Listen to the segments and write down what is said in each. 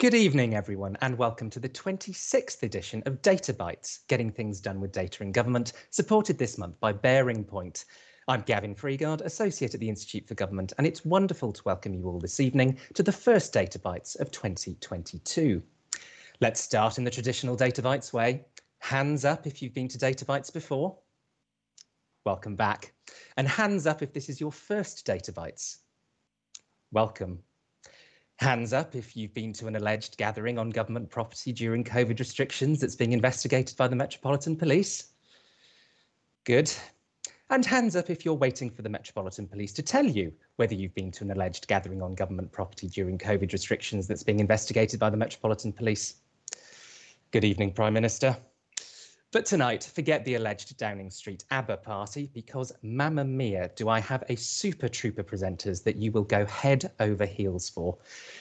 Good evening, everyone, and welcome to the 26th edition of Data Bites, getting things done with data in government, supported this month by BearingPoint. I'm Gavin Freegard, Associate at the Institute for Government, and it's wonderful to welcome you all this evening to the first Data Bites of 2022. Let's start in the traditional Data Bites way. Hands up if you've been to Data Bites before. Welcome back. And hands up if this is your first Data Bites. Welcome. Hands up if you've been to an alleged gathering on government property during COVID restrictions that's being investigated by the Metropolitan Police. Good. And hands up if you're waiting for the Metropolitan Police to tell you whether you've been to an alleged gathering on government property during COVID restrictions that's being investigated by the Metropolitan Police. Good evening, Prime Minister. But tonight, forget the alleged Downing Street ABBA party because, mamma mia, do I have a super trooper presenters that you will go head over heels for.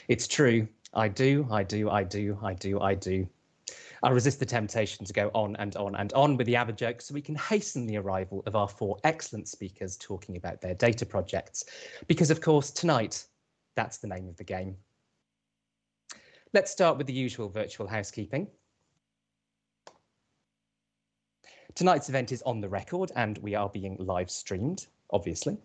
It's true. I do, I do, I do, I do, I do. I'll resist the temptation to go on and on and on with the ABBA jokes so we can hasten the arrival of our four excellent speakers talking about their data projects. Because, of course, tonight, that's the name of the game. Let's start with the usual virtual housekeeping. Tonight's event is on the record and we are being live streamed, obviously.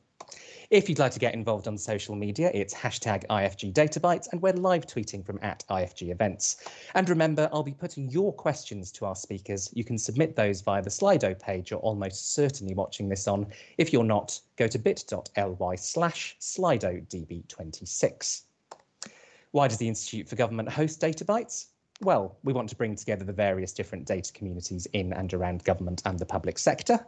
If you'd like to get involved on social media, it's hashtag IFG Databites and we're live tweeting from at IFG events. And remember, I'll be putting your questions to our speakers. You can submit those via the Slido page you're almost certainly watching this on. If you're not, go to bit.ly slash SlidoDB26. Why does the Institute for Government host Databites? Well, we want to bring together the various different data communities in and around government and the public sector.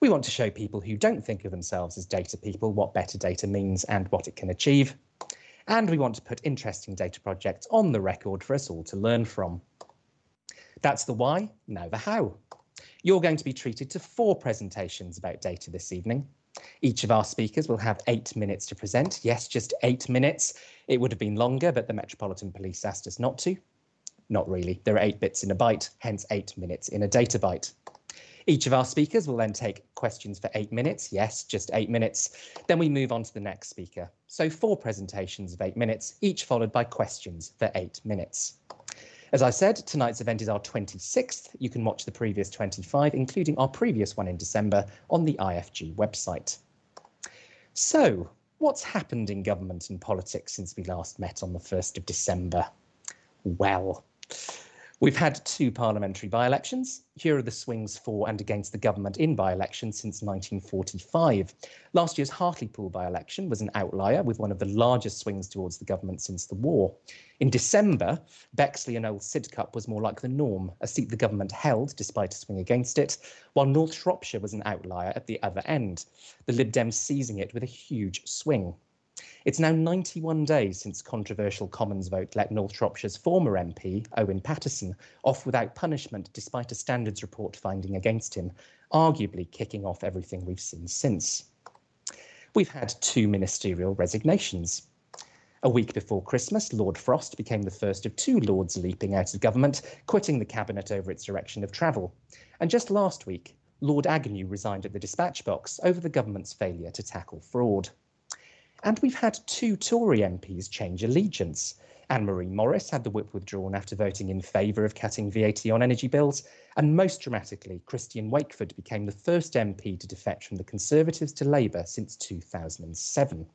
We want to show people who don't think of themselves as data people what better data means and what it can achieve. And we want to put interesting data projects on the record for us all to learn from. That's the why, now the how. You're going to be treated to four presentations about data this evening. Each of our speakers will have eight minutes to present. Yes, just eight minutes. It would have been longer, but the Metropolitan Police asked us not to. Not really. There are eight bits in a byte, hence eight minutes in a data byte. Each of our speakers will then take questions for eight minutes. Yes, just eight minutes. Then we move on to the next speaker. So four presentations of eight minutes, each followed by questions for eight minutes. As I said, tonight's event is our 26th. You can watch the previous 25, including our previous one in December, on the IFG website. So, what's happened in government and politics since we last met on the 1st of December? Well, We've had two parliamentary by-elections. Here are the swings for and against the government in by-elections since 1945. Last year's Hartlepool by-election was an outlier with one of the largest swings towards the government since the war. In December, Bexley and Old Sidcup was more like the norm, a seat the government held despite a swing against it, while North Shropshire was an outlier at the other end, the Lib Dems seizing it with a huge swing. It's now 91 days since controversial Commons vote let North Shropshire's former MP, Owen Paterson, off without punishment despite a standards report finding against him, arguably kicking off everything we've seen since. We've had two ministerial resignations. A week before Christmas, Lord Frost became the first of two Lords leaping out of government, quitting the cabinet over its direction of travel. And just last week, Lord Agnew resigned at the dispatch box over the government's failure to tackle fraud. And we've had two Tory MPs change allegiance. Anne-Marie Morris had the whip withdrawn after voting in favour of cutting VAT on energy bills, and most dramatically, Christian Wakeford became the first MP to defect from the Conservatives to Labour since 2007.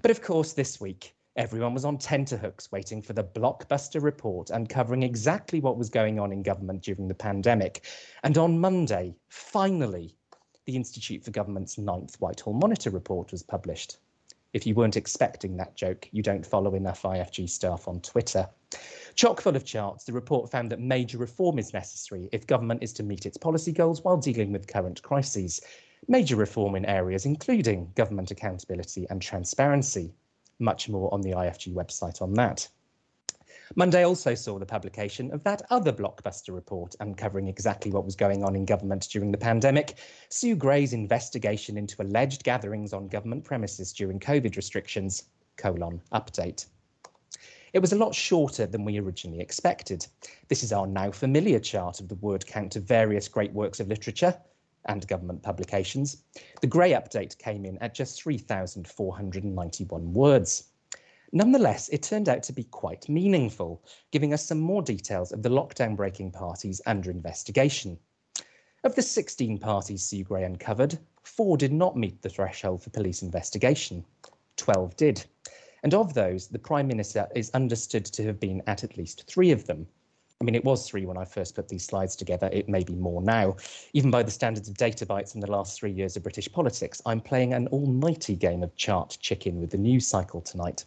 But of course, this week, everyone was on tenterhooks waiting for the blockbuster report uncovering exactly what was going on in government during the pandemic. And on Monday, finally, the Institute for Government's ninth Whitehall Monitor report was published. If you weren't expecting that joke, you don't follow enough IFG staff on Twitter. Chock full of charts, the report found that major reform is necessary if government is to meet its policy goals while dealing with current crises. Major reform in areas including government accountability and transparency. Much more on the IFG website on that. Monday also saw the publication of that other blockbuster report uncovering exactly what was going on in government during the pandemic, Sue Gray's investigation into alleged gatherings on government premises during COVID restrictions, colon, update. It was a lot shorter than we originally expected. This is our now familiar chart of the word count of various great works of literature and government publications. The Gray update came in at just 3,491 words. Nonetheless, it turned out to be quite meaningful, giving us some more details of the lockdown breaking parties under investigation. Of the 16 parties Sue Gray uncovered, four did not meet the threshold for police investigation. 12 did. And of those, the Prime Minister is understood to have been at at least three of them. I mean, it was three when I first put these slides together. It may be more now. Even by the standards of data bites in the last three years of British politics, I'm playing an almighty game of chart chicken with the news cycle tonight.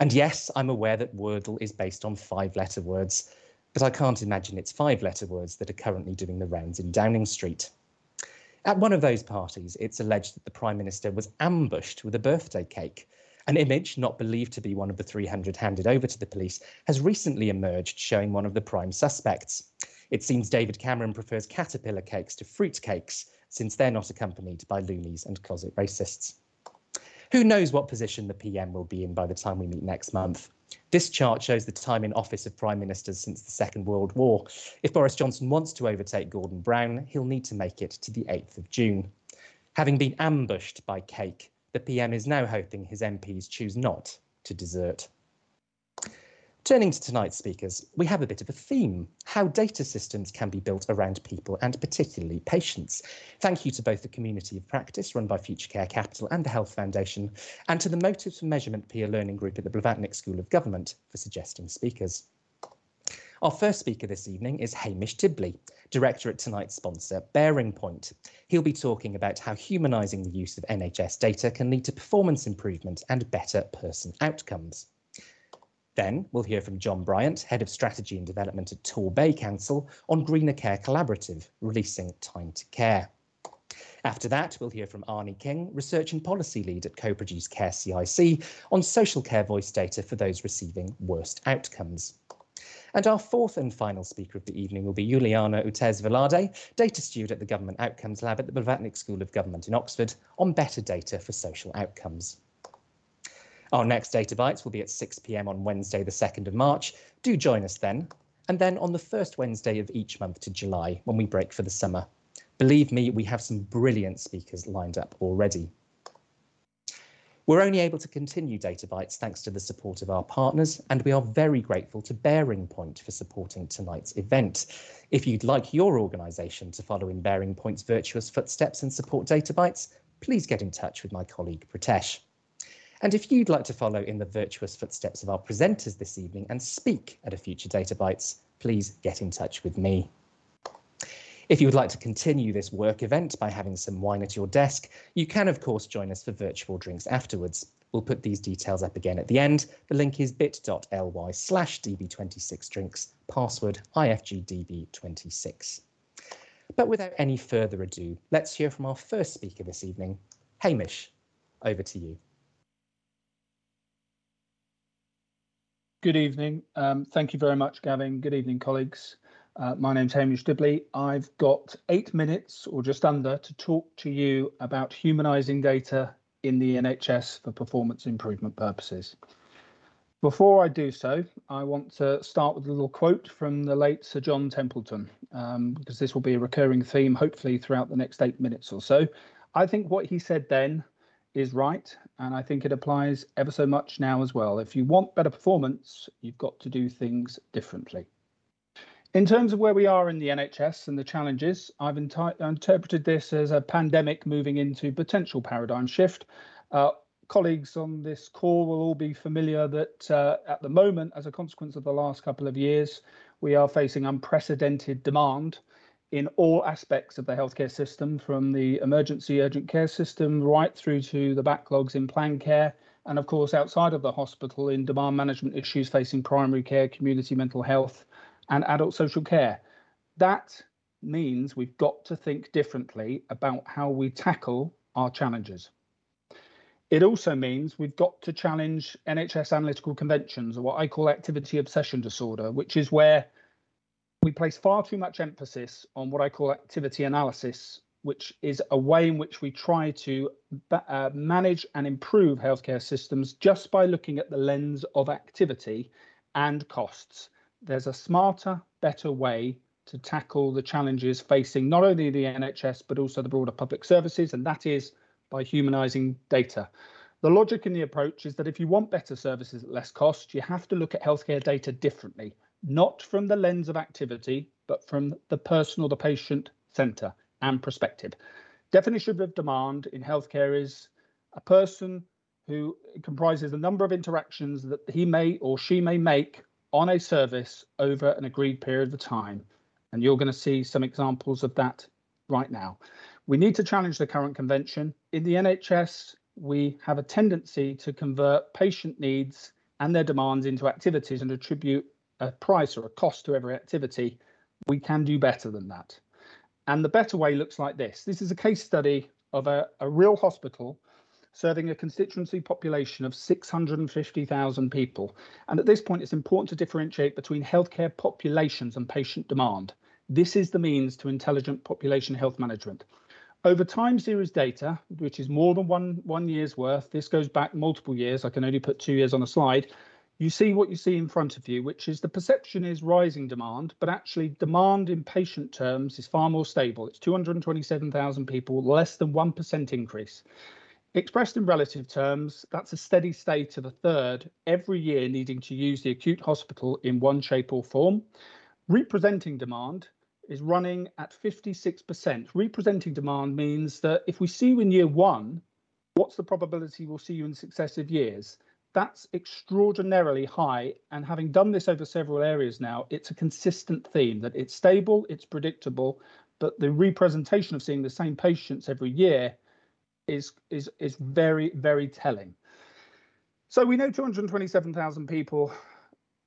And yes, I'm aware that Wordle is based on five letter words, but I can't imagine it's five letter words that are currently doing the rounds in Downing Street. At one of those parties, it's alleged that the Prime Minister was ambushed with a birthday cake an image, not believed to be one of the 300 handed over to the police, has recently emerged showing one of the prime suspects. It seems David Cameron prefers caterpillar cakes to fruit cakes, since they're not accompanied by loonies and closet racists. Who knows what position the PM will be in by the time we meet next month? This chart shows the time in office of prime ministers since the Second World War. If Boris Johnson wants to overtake Gordon Brown, he'll need to make it to the 8th of June. Having been ambushed by cake, the PM is now hoping his MPs choose not to desert. Turning to tonight's speakers, we have a bit of a theme, how data systems can be built around people and particularly patients. Thank you to both the Community of Practice run by Future Care Capital and the Health Foundation, and to the Motives for Measurement Peer Learning Group at the Blavatnik School of Government for suggesting speakers. Our first speaker this evening is Hamish Dibley, director at tonight's sponsor, BearingPoint. He'll be talking about how humanising the use of NHS data can lead to performance improvement and better person outcomes. Then we'll hear from John Bryant, Head of Strategy and Development at Torbay Council, on Greener Care Collaborative, releasing Time to Care. After that, we'll hear from Arnie King, Research and Policy Lead at Co-Produce Care CIC, on social care voice data for those receiving worst outcomes. And our fourth and final speaker of the evening will be Juliana Outes Velarde, data steward at the Government Outcomes Lab at the Blavatnik School of Government in Oxford on better data for social outcomes. Our next Data Bites will be at 6 pm on Wednesday, the 2nd of March. Do join us then. And then on the first Wednesday of each month to July, when we break for the summer. Believe me, we have some brilliant speakers lined up already. We're only able to continue Data Bites thanks to the support of our partners, and we are very grateful to BearingPoint for supporting tonight's event. If you'd like your organisation to follow in BearingPoint's virtuous footsteps and support Data Bites, please get in touch with my colleague Pritesh. And if you'd like to follow in the virtuous footsteps of our presenters this evening and speak at a future Data Bites, please get in touch with me. If you would like to continue this work event by having some wine at your desk, you can of course join us for virtual drinks afterwards. We'll put these details up again at the end. The link is bit.ly slash db26drinks, password ifgdb26. But without any further ado, let's hear from our first speaker this evening. Hamish, over to you. Good evening. Um, thank you very much, Gavin. Good evening, colleagues. Uh, my name's Hamish Dibley. I've got eight minutes or just under to talk to you about humanising data in the NHS for performance improvement purposes. Before I do so, I want to start with a little quote from the late Sir John Templeton, um, because this will be a recurring theme, hopefully, throughout the next eight minutes or so. I think what he said then is right, and I think it applies ever so much now as well. If you want better performance, you've got to do things differently. In terms of where we are in the NHS and the challenges, I've interpreted this as a pandemic moving into potential paradigm shift. Uh, colleagues on this call will all be familiar that uh, at the moment, as a consequence of the last couple of years, we are facing unprecedented demand in all aspects of the healthcare system, from the emergency urgent care system right through to the backlogs in planned care, and of course, outside of the hospital in demand management issues facing primary care, community mental health, and adult social care. That means we've got to think differently about how we tackle our challenges. It also means we've got to challenge NHS analytical conventions, or what I call activity obsession disorder, which is where we place far too much emphasis on what I call activity analysis, which is a way in which we try to uh, manage and improve healthcare systems just by looking at the lens of activity and costs there's a smarter, better way to tackle the challenges facing not only the NHS but also the broader public services, and that is by humanising data. The logic in the approach is that if you want better services at less cost, you have to look at healthcare data differently, not from the lens of activity, but from the person or the patient centre and perspective. Definition of demand in healthcare is a person who comprises a number of interactions that he may or she may make on a service over an agreed period of time. And you're going to see some examples of that right now. We need to challenge the current convention. In the NHS, we have a tendency to convert patient needs and their demands into activities and attribute a price or a cost to every activity. We can do better than that. And the better way looks like this. This is a case study of a, a real hospital serving a constituency population of 650,000 people. And at this point, it's important to differentiate between healthcare populations and patient demand. This is the means to intelligent population health management. Over time series data, which is more than one, one year's worth, this goes back multiple years, I can only put two years on a slide, you see what you see in front of you, which is the perception is rising demand, but actually demand in patient terms is far more stable. It's 227,000 people, less than 1% increase. Expressed in relative terms, that's a steady state of a third every year needing to use the acute hospital in one shape or form. Representing demand is running at 56%. Representing demand means that if we see you in year one, what's the probability we'll see you in successive years? That's extraordinarily high. And having done this over several areas now, it's a consistent theme that it's stable, it's predictable, but the representation of seeing the same patients every year is is is very very telling. So we know 227,000 people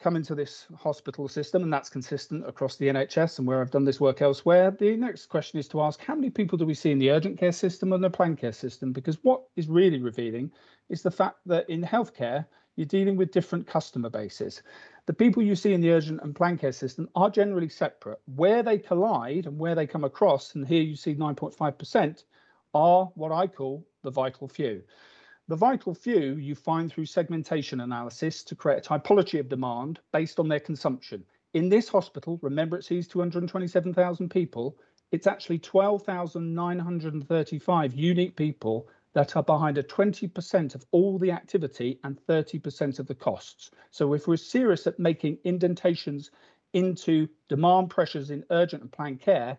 come into this hospital system, and that's consistent across the NHS and where I've done this work elsewhere. The next question is to ask how many people do we see in the urgent care system and the planned care system? Because what is really revealing is the fact that in healthcare, you're dealing with different customer bases. The people you see in the urgent and planned care system are generally separate. Where they collide and where they come across, and here you see 9.5%, are what I call the vital few. The vital few you find through segmentation analysis to create a typology of demand based on their consumption. In this hospital, remember it sees 227,000 people, it's actually 12,935 unique people that are behind a 20% of all the activity and 30% of the costs. So if we're serious at making indentations into demand pressures in urgent and planned care,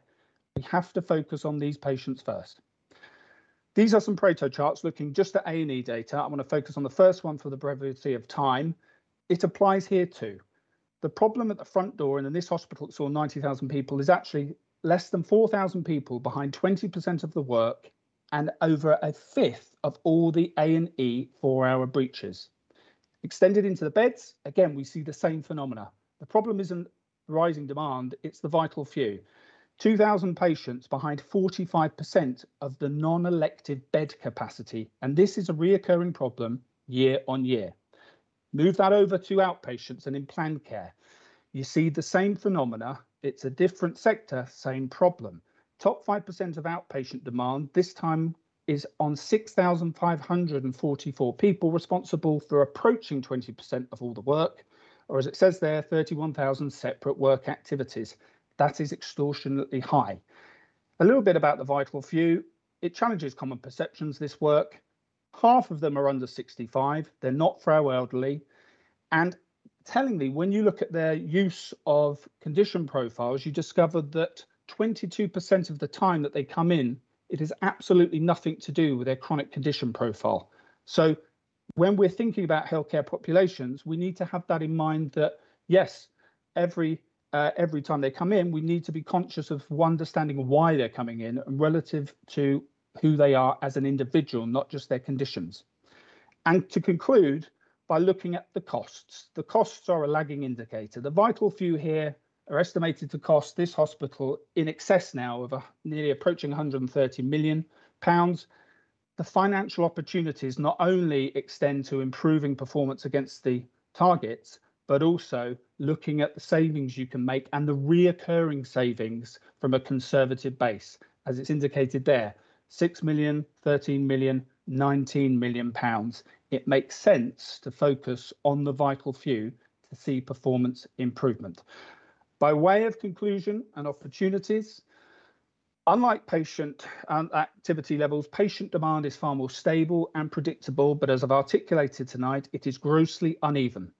we have to focus on these patients first. These are some Pareto charts looking just at A&E data. I'm going to focus on the first one for the brevity of time. It applies here too. The problem at the front door and in this hospital that saw 90,000 people is actually less than 4,000 people behind 20% of the work and over a fifth of all the A&E four-hour breaches. Extended into the beds, again, we see the same phenomena. The problem isn't rising demand, it's the vital few. 2,000 patients behind 45% of the non-elective bed capacity, and this is a reoccurring problem year on year. Move that over to outpatients and in planned care. You see the same phenomena. It's a different sector, same problem. Top 5% of outpatient demand this time is on 6,544 people responsible for approaching 20% of all the work, or as it says there, 31,000 separate work activities. That is extortionately high. A little bit about the vital few. It challenges common perceptions, this work. Half of them are under 65. They're not frail elderly. And tellingly, when you look at their use of condition profiles, you discover that 22% of the time that they come in, it is absolutely nothing to do with their chronic condition profile. So when we're thinking about healthcare populations, we need to have that in mind that yes, every uh, every time they come in, we need to be conscious of understanding why they're coming in and relative to who they are as an individual, not just their conditions. And to conclude, by looking at the costs. The costs are a lagging indicator. The vital few here are estimated to cost this hospital in excess now of a, nearly approaching 130 million pounds. The financial opportunities not only extend to improving performance against the targets, but also looking at the savings you can make and the reoccurring savings from a conservative base, as it's indicated there, 6 million, 13 million, 19 million pounds. It makes sense to focus on the vital few to see performance improvement. By way of conclusion and opportunities, Unlike patient um, activity levels, patient demand is far more stable and predictable, but as I've articulated tonight, it is grossly uneven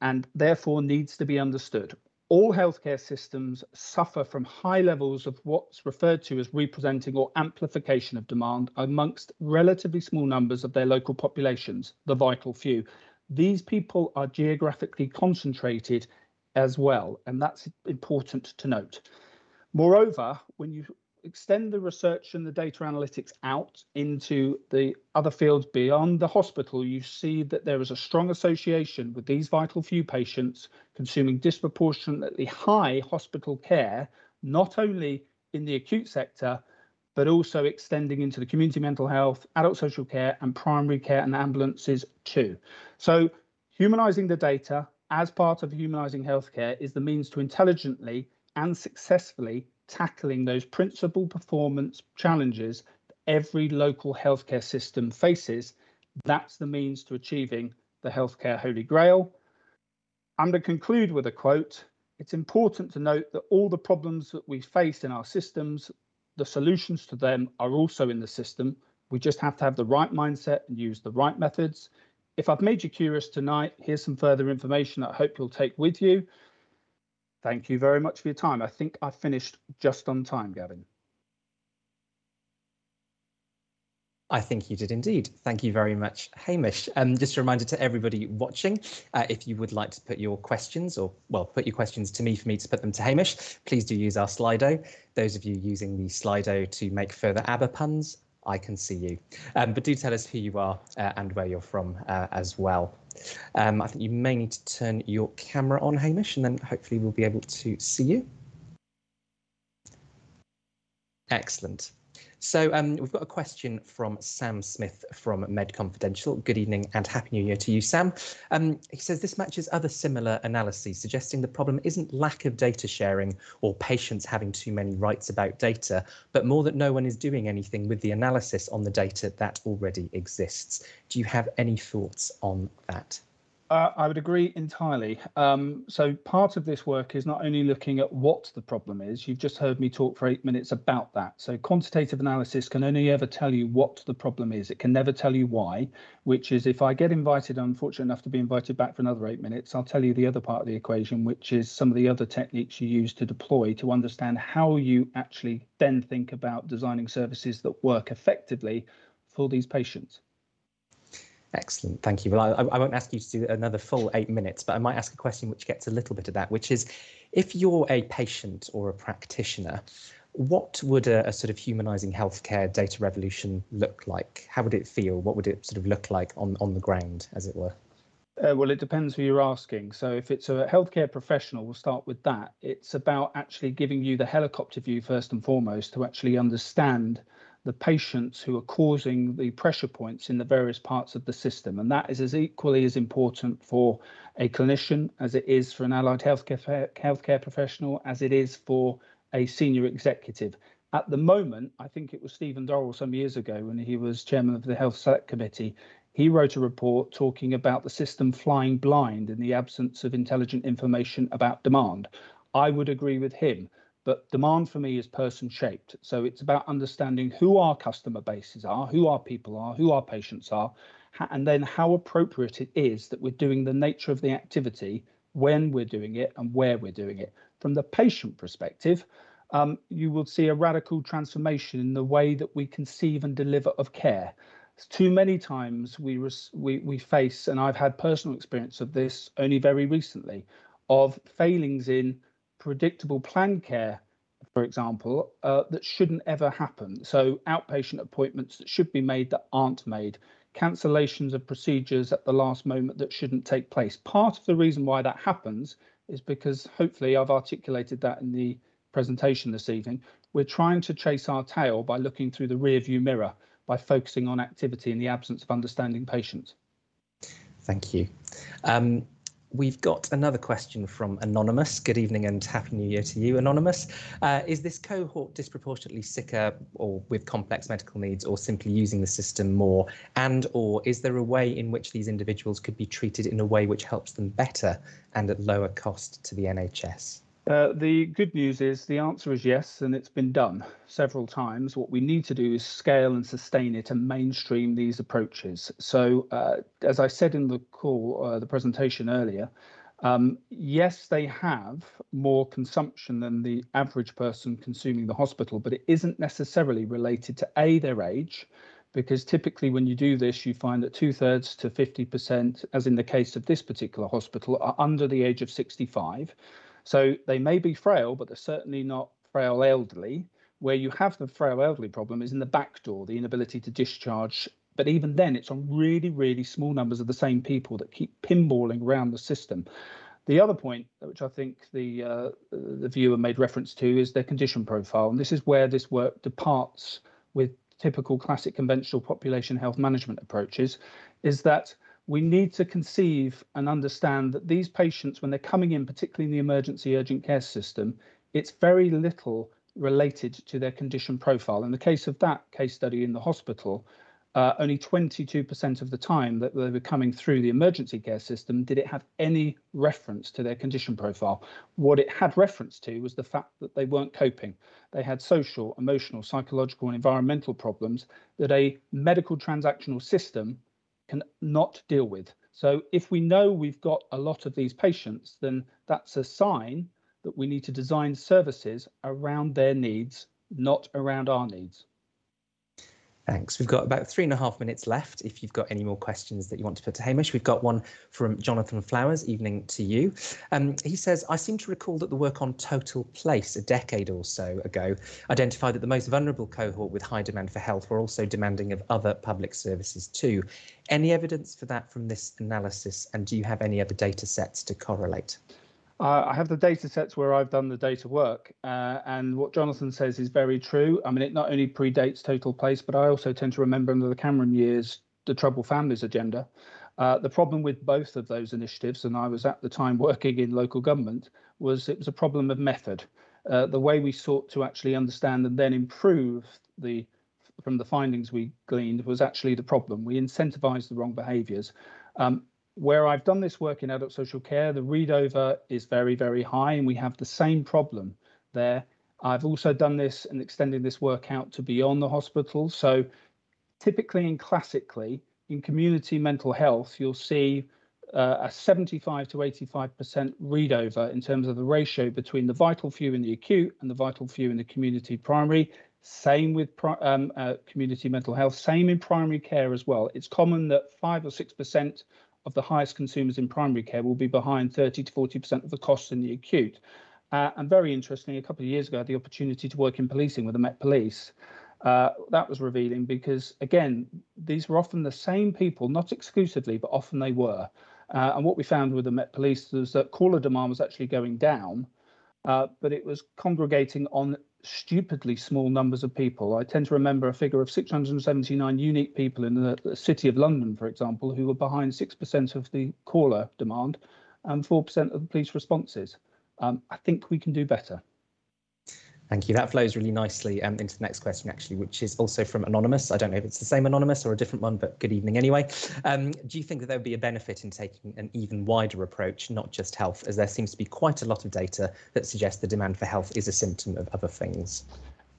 and therefore needs to be understood. All healthcare systems suffer from high levels of what's referred to as representing or amplification of demand amongst relatively small numbers of their local populations, the vital few. These people are geographically concentrated as well, and that's important to note. Moreover, when you extend the research and the data analytics out into the other fields beyond the hospital, you see that there is a strong association with these vital few patients consuming disproportionately high hospital care, not only in the acute sector, but also extending into the community mental health, adult social care, and primary care and ambulances too. So, humanizing the data as part of humanizing healthcare is the means to intelligently and successfully tackling those principal performance challenges every local healthcare system faces. That's the means to achieving the healthcare holy grail. I'm going to conclude with a quote. It's important to note that all the problems that we face in our systems, the solutions to them are also in the system. We just have to have the right mindset and use the right methods. If I've made you curious tonight, here's some further information I hope you'll take with you. Thank you very much for your time. I think I finished just on time, Gavin. I think you did indeed. Thank you very much, Hamish. Um, just a reminder to everybody watching, uh, if you would like to put your questions or, well, put your questions to me for me to put them to Hamish, please do use our Slido. Those of you using the Slido to make further ABBA puns, I can see you. Um, but do tell us who you are uh, and where you're from uh, as well. Um, I think you may need to turn your camera on, Hamish, and then hopefully we'll be able to see you. Excellent. So um, we've got a question from Sam Smith from medConfidential. Good evening and happy new year to you, Sam. Um, he says this matches other similar analyses suggesting the problem isn't lack of data sharing or patients having too many rights about data, but more that no one is doing anything with the analysis on the data that already exists. Do you have any thoughts on that? Uh, I would agree entirely. Um, so part of this work is not only looking at what the problem is, you've just heard me talk for eight minutes about that. So quantitative analysis can only ever tell you what the problem is. It can never tell you why, which is if I get invited, I'm fortunate enough to be invited back for another eight minutes, I'll tell you the other part of the equation, which is some of the other techniques you use to deploy to understand how you actually then think about designing services that work effectively for these patients. Excellent, thank you. Well, I, I, won't ask you to do another full eight minutes, but I might ask a question which gets a little bit of that, which is if you're a patient or a practitioner, what would a, a sort of humanizing healthcare data revolution look like? How would it feel? What would it sort of look like on, on the ground, as it were? Uh, well, it depends who you're asking. So, if it's a healthcare professional, we'll start with that. It's about actually giving you the helicopter view first and foremost to actually understand the patients who are causing the pressure points in the various parts of the system. And that is as equally as important for a clinician as it is for an allied healthcare, healthcare professional, as it is for a senior executive. At the moment, I think it was Stephen Dorrell some years ago when he was chairman of the Health Select Committee. He wrote a report talking about the system flying blind in the absence of intelligent information about demand. I would agree with him but demand for me is person shaped. So it's about understanding who our customer bases are, who our people are, who our patients are, and then how appropriate it is that we're doing the nature of the activity, when we're doing it, and where we're doing it. From the patient perspective, um, you will see a radical transformation in the way that we conceive and deliver of care. Too many times we, we, we face, and I've had personal experience of this only very recently, of failings in predictable planned care, for example, uh, that shouldn't ever happen. So outpatient appointments that should be made that aren't made, cancellations of procedures at the last moment that shouldn't take place. Part of the reason why that happens is because hopefully I've articulated that in the presentation this evening. We're trying to chase our tail by looking through the rear view mirror by focusing on activity in the absence of understanding patients. Thank you. Um, We've got another question from Anonymous. Good evening and Happy New Year to you, Anonymous. Uh, is this cohort disproportionately sicker or with complex medical needs or simply using the system more? And or is there a way in which these individuals could be treated in a way which helps them better and at lower cost to the NHS? Uh, the good news is the answer is yes, and it's been done several times. What we need to do is scale and sustain it and mainstream these approaches. So, uh, as I said in the call, uh, the presentation earlier, um, yes, they have more consumption than the average person consuming the hospital, but it isn't necessarily related to A, their age, because typically when you do this, you find that two thirds to 50%, as in the case of this particular hospital, are under the age of 65. So they may be frail, but they're certainly not frail elderly. Where you have the frail elderly problem is in the back door, the inability to discharge. But even then, it's on really, really small numbers of the same people that keep pinballing around the system. The other point, which I think the uh, the viewer made reference to, is their condition profile, and this is where this work departs with typical classic conventional population health management approaches, is that we need to conceive and understand that these patients, when they're coming in, particularly in the emergency urgent care system, it's very little related to their condition profile. In the case of that case study in the hospital, uh, only 22% of the time that they were coming through the emergency care system did it have any reference to their condition profile. What it had reference to was the fact that they weren't coping. They had social, emotional, psychological, and environmental problems that a medical transactional system can not deal with. So if we know we've got a lot of these patients, then that's a sign that we need to design services around their needs, not around our needs. Thanks. We've got about three and a half minutes left. If you've got any more questions that you want to put to Hamish, we've got one from Jonathan Flowers. Evening to you. Um, he says, I seem to recall that the work on Total Place a decade or so ago identified that the most vulnerable cohort with high demand for health were also demanding of other public services too. Any evidence for that from this analysis? And do you have any other data sets to correlate? Uh, I have the data sets where I've done the data work, uh, and what Jonathan says is very true. I mean, it not only predates Total Place, but I also tend to remember under the Cameron years the Troubled Families agenda. Uh, the problem with both of those initiatives, and I was at the time working in local government, was it was a problem of method. Uh, the way we sought to actually understand and then improve the from the findings we gleaned was actually the problem. We incentivized the wrong behaviors. Um, where I've done this work in adult social care, the read over is very, very high, and we have the same problem there. I've also done this and extending this work out to beyond the hospital. So typically and classically in community mental health, you'll see uh, a 75 to 85% read over in terms of the ratio between the vital few in the acute and the vital few in the community primary. Same with um, uh, community mental health, same in primary care as well. It's common that five or 6% of the highest consumers in primary care will be behind 30 to 40% of the costs in the acute. Uh, and very interestingly, a couple of years ago, I had the opportunity to work in policing with the Met Police. Uh, that was revealing because, again, these were often the same people, not exclusively, but often they were. Uh, and what we found with the Met Police was that caller demand was actually going down, uh, but it was congregating on stupidly small numbers of people. I tend to remember a figure of 679 unique people in the, city of London, for example, who were behind 6% of the caller demand and 4% of the police responses. Um, I think we can do better. Thank you. That flows really nicely um, into the next question, actually, which is also from Anonymous. I don't know if it's the same Anonymous or a different one, but good evening anyway. Um, do you think that there would be a benefit in taking an even wider approach, not just health, as there seems to be quite a lot of data that suggests the demand for health is a symptom of other things?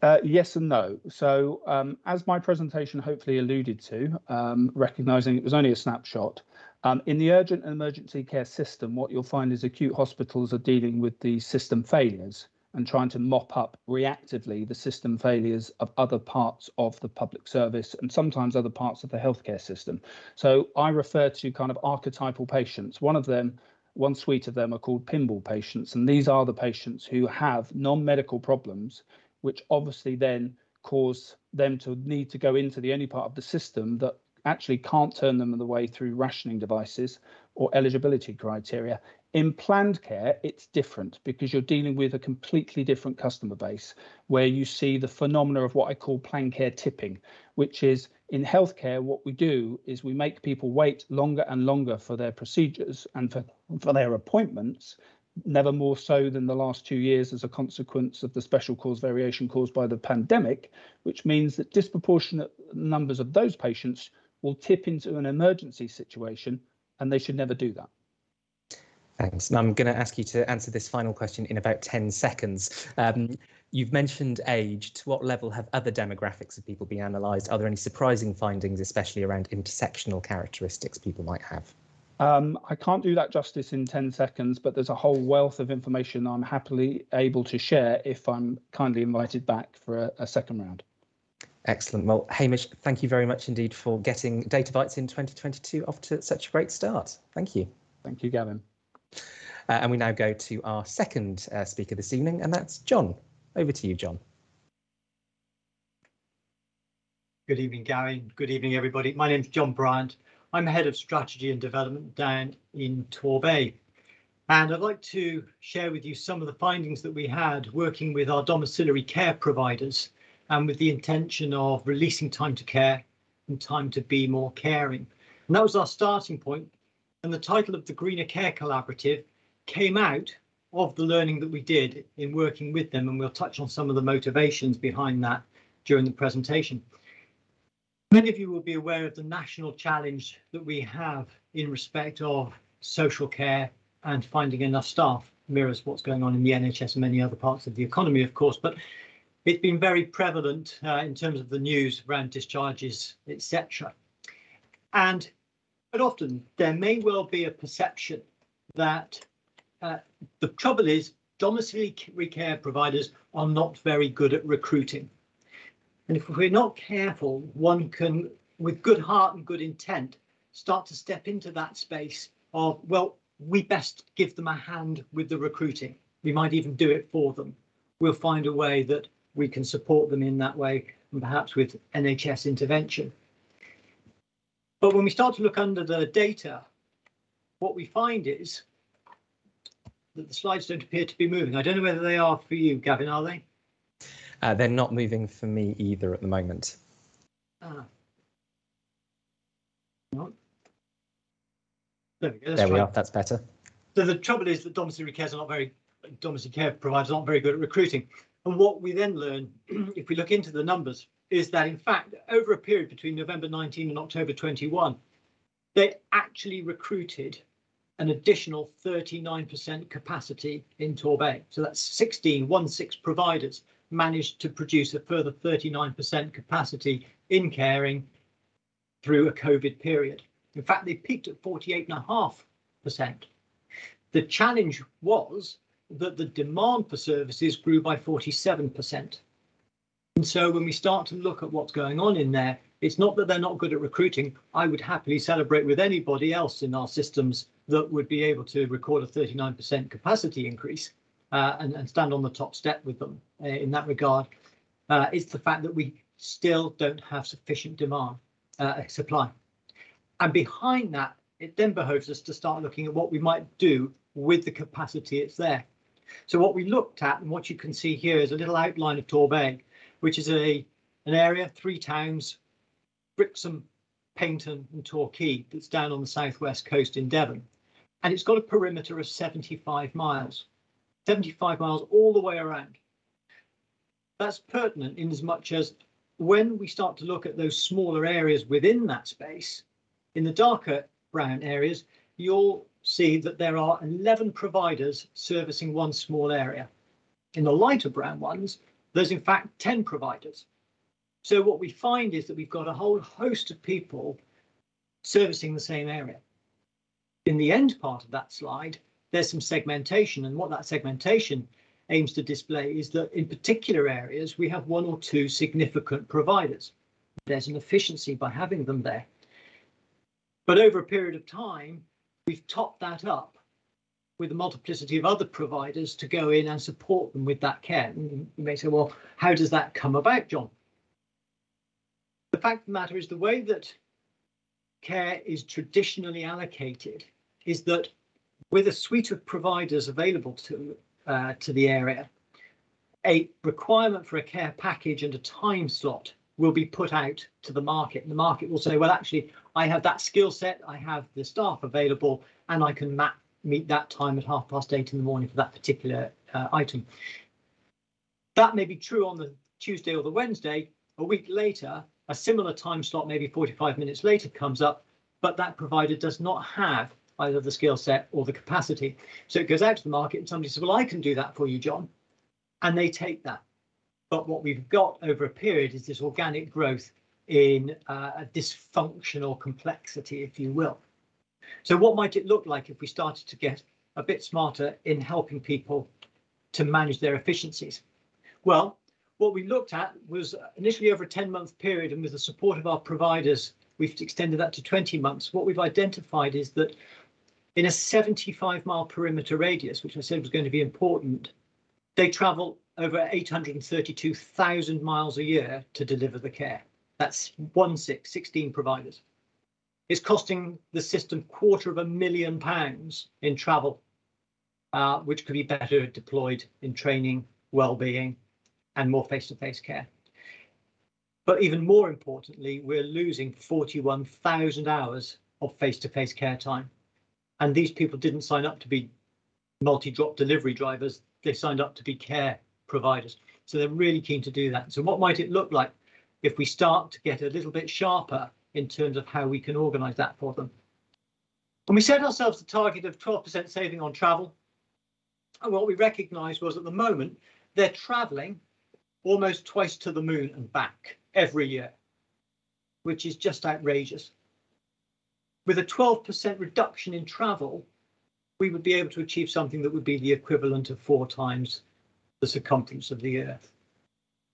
Uh, yes and no. So, um, as my presentation hopefully alluded to, um, recognizing it was only a snapshot, um, in the urgent and emergency care system, what you'll find is acute hospitals are dealing with the system failures and trying to mop up reactively the system failures of other parts of the public service and sometimes other parts of the healthcare system. So I refer to kind of archetypal patients. One of them, one suite of them are called pinball patients, and these are the patients who have non-medical problems, which obviously then cause them to need to go into the only part of the system that actually can't turn them the way through rationing devices or eligibility criteria. In planned care, it's different because you're dealing with a completely different customer base where you see the phenomena of what I call planned care tipping, which is in healthcare, what we do is we make people wait longer and longer for their procedures and for, for their appointments, never more so than the last two years as a consequence of the special cause variation caused by the pandemic, which means that disproportionate numbers of those patients will tip into an emergency situation and they should never do that. Thanks. And I'm going to ask you to answer this final question in about 10 seconds. Um, you've mentioned age. To what level have other demographics of people been analysed? Are there any surprising findings, especially around intersectional characteristics people might have? Um, I can't do that justice in 10 seconds, but there's a whole wealth of information I'm happily able to share if I'm kindly invited back for a, a second round. Excellent. Well, Hamish, thank you very much indeed for getting Data Bites in 2022 off to such a great start. Thank you. Thank you, Gavin. Uh, and we now go to our second uh, speaker this evening, and that's John. Over to you, John. Good evening, Gary. Good evening, everybody. My name is John Bryant. I'm head of strategy and development down in Torbay. And I'd like to share with you some of the findings that we had working with our domiciliary care providers and with the intention of releasing time to care and time to be more caring. And that was our starting point. And the title of the Greener Care Collaborative came out of the learning that we did in working with them, and we'll touch on some of the motivations behind that during the presentation. Many of you will be aware of the national challenge that we have in respect of social care and finding enough staff mirrors what's going on in the NHS and many other parts of the economy, of course, but it's been very prevalent uh, in terms of the news around discharges, etc. And but often there may well be a perception that uh, the trouble is domiciliary care providers are not very good at recruiting. And if we're not careful, one can, with good heart and good intent, start to step into that space of, well, we best give them a hand with the recruiting. We might even do it for them. We'll find a way that we can support them in that way, and perhaps with NHS intervention. But when we start to look under the data, what we find is that the slides don't appear to be moving. I don't know whether they are for you, Gavin, are they? Uh, they're not moving for me either at the moment. Ah. No. There we go. There we are. That's better. So the trouble is that domiciliary care are not very domiciliary care providers aren't very good at recruiting. And what we then learn, if we look into the numbers, is that in fact, over a period between November 19 and October 21, they actually recruited an additional 39% capacity in Torbay. So that's 16, one six providers managed to produce a further 39% capacity in caring through a COVID period. In fact, they peaked at 48.5%. The challenge was that the demand for services grew by 47%. And so when we start to look at what's going on in there, it's not that they're not good at recruiting. I would happily celebrate with anybody else in our systems that would be able to record a 39% capacity increase uh, and, and, stand on the top step with them uh, in that regard. Uh, it's the fact that we still don't have sufficient demand uh, supply. And behind that, it then behoves us to start looking at what we might do with the capacity it's there. So what we looked at and what you can see here is a little outline of Torbay, which is a an area, three towns, Brixham, Paignton and Torquay that's down on the southwest coast in Devon. And it's got a perimeter of 75 miles, 75 miles all the way around. That's pertinent in as much as when we start to look at those smaller areas within that space, in the darker brown areas, you'll see that there are 11 providers servicing one small area. In the lighter brown ones, there's in fact 10 providers. So what we find is that we've got a whole host of people servicing the same area. In the end part of that slide, there's some segmentation and what that segmentation aims to display is that in particular areas, we have one or two significant providers. There's an efficiency by having them there. But over a period of time, we've topped that up with a multiplicity of other providers to go in and support them with that care. And you may say, well, how does that come about, John? The fact of the matter is the way that care is traditionally allocated is that with a suite of providers available to uh, to the area, a requirement for a care package and a time slot will be put out to the market. And the market will say, well, actually, I have that skill set, I have the staff available, and I can map, meet that time at half past eight in the morning for that particular uh, item. That may be true on the Tuesday or the Wednesday. A week later, a similar time slot, maybe 45 minutes later, comes up, but that provider does not have either the skill set or the capacity. So it goes out to the market and somebody says, well, I can do that for you, John. And they take that. But what we've got over a period is this organic growth in uh, a dysfunctional complexity, if you will. So what might it look like if we started to get a bit smarter in helping people to manage their efficiencies? Well, what we looked at was initially over a 10 month period and with the support of our providers, we've extended that to 20 months. What we've identified is that in a 75 mile perimeter radius, which I said was going to be important, they travel over 832,000 miles a year to deliver the care. That's one six, 16 providers. It's costing the system quarter of a million pounds in travel, uh, which could be better deployed in training, well-being, and more face-to-face care. But even more importantly, we're losing 41,000 hours of face-to-face care time. And these people didn't sign up to be multi-drop delivery drivers. They signed up to be care providers. So they're really keen to do that. So what might it look like if we start to get a little bit sharper in terms of how we can organise that for them? And we set ourselves the target of 12% saving on travel. And what we recognised was at the moment, they're travelling almost twice to the moon and back every year, which is just outrageous. With a 12% reduction in travel, we would be able to achieve something that would be the equivalent of four times the circumference of the Earth.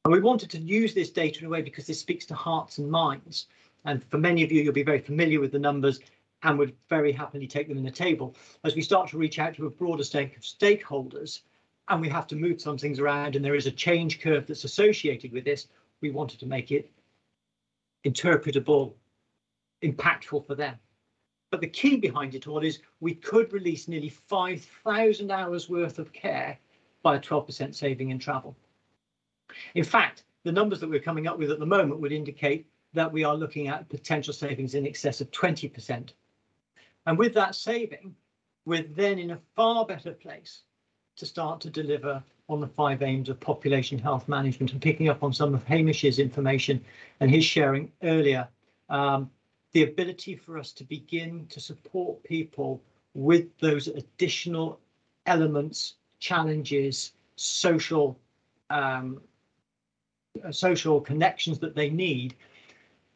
And we wanted to use this data in a way because this speaks to hearts and minds. And for many of you, you'll be very familiar with the numbers and would very happily take them in the table. As we start to reach out to a broader stake of stakeholders, and we have to move some things around, and there is a change curve that's associated with this, we wanted to make it interpretable, impactful for them. But the key behind it all is we could release nearly 5,000 hours worth of care by a 12% saving in travel. In fact, the numbers that we're coming up with at the moment would indicate that we are looking at potential savings in excess of 20%. And with that saving, we're then in a far better place to start to deliver on the five aims of population health management and picking up on some of Hamish's information and his sharing earlier. Um, the ability for us to begin to support people with those additional elements challenges, social um, uh, social connections that they need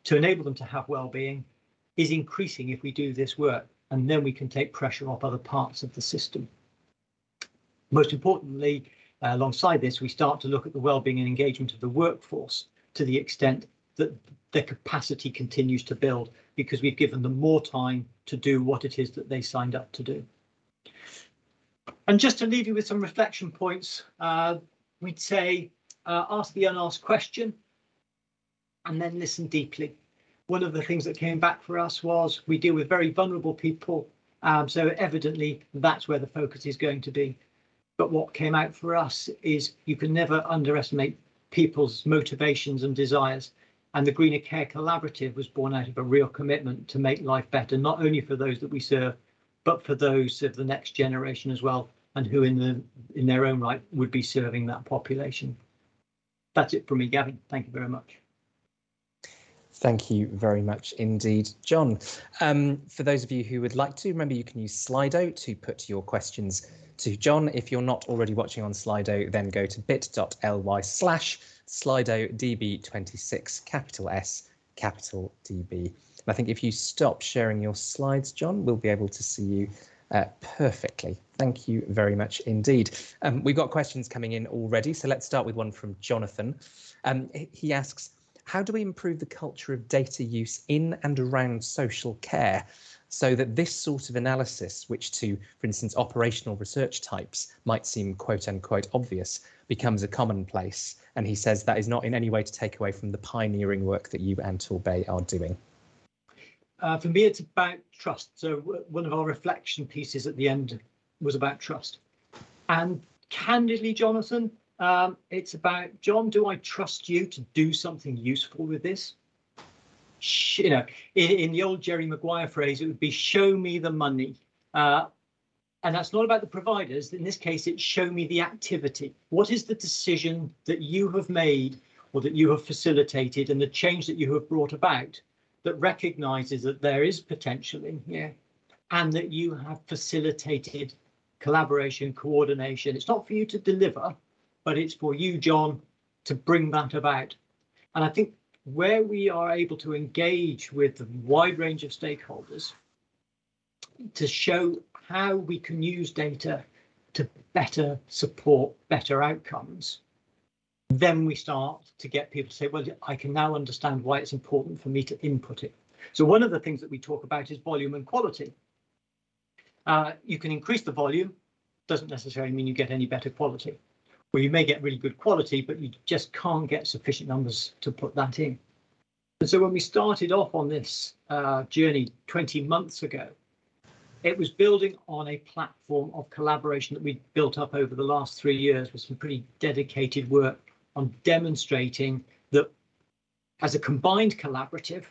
to enable them to have well-being is increasing if we do this work and then we can take pressure off other parts of the system. Most importantly, uh, alongside this, we start to look at the well-being and engagement of the workforce to the extent that their capacity continues to build because we've given them more time to do what it is that they signed up to do. And just to leave you with some reflection points, uh, we'd say uh, ask the unasked question and then listen deeply. One of the things that came back for us was we deal with very vulnerable people. Um, so evidently that's where the focus is going to be. But what came out for us is you can never underestimate people's motivations and desires. And the Greener Care Collaborative was born out of a real commitment to make life better, not only for those that we serve, but for those of the next generation as well, and who in the in their own right would be serving that population. That's it from me, Gavin. Thank you very much. Thank you very much indeed, John. Um, for those of you who would like to, remember you can use Slido to put your questions to John. If you're not already watching on Slido, then go to bit.ly slash Slido DB26, capital S, capital DB. And I think if you stop sharing your slides, John, we'll be able to see you uh, perfectly. Thank you very much indeed. Um, we've got questions coming in already, so let's start with one from Jonathan. Um, he asks, how do we improve the culture of data use in and around social care so that this sort of analysis, which to, for instance, operational research types might seem quote unquote obvious, becomes a commonplace. And he says that is not in any way to take away from the pioneering work that you and Torbay are doing. Uh, for me, it's about trust. So one of our reflection pieces at the end was about trust. And candidly, Jonathan, um, it's about, John, do I trust you to do something useful with this? You know, in, in the old Jerry Maguire phrase, it would be show me the money. Uh, and that's not about the providers. In this case, it's show me the activity. What is the decision that you have made or that you have facilitated and the change that you have brought about that recognizes that there is potential in here, and that you have facilitated collaboration, coordination. It's not for you to deliver, but it's for you, John, to bring that about. And I think where we are able to engage with a wide range of stakeholders to show how we can use data to better support better outcomes, then we start to get people to say, well, I can now understand why it's important for me to input it. So one of the things that we talk about is volume and quality. Uh, you can increase the volume, doesn't necessarily mean you get any better quality. Well, you may get really good quality, but you just can't get sufficient numbers to put that in. And so when we started off on this uh, journey 20 months ago, it was building on a platform of collaboration that we built up over the last three years with some pretty dedicated work on demonstrating that as a combined collaborative,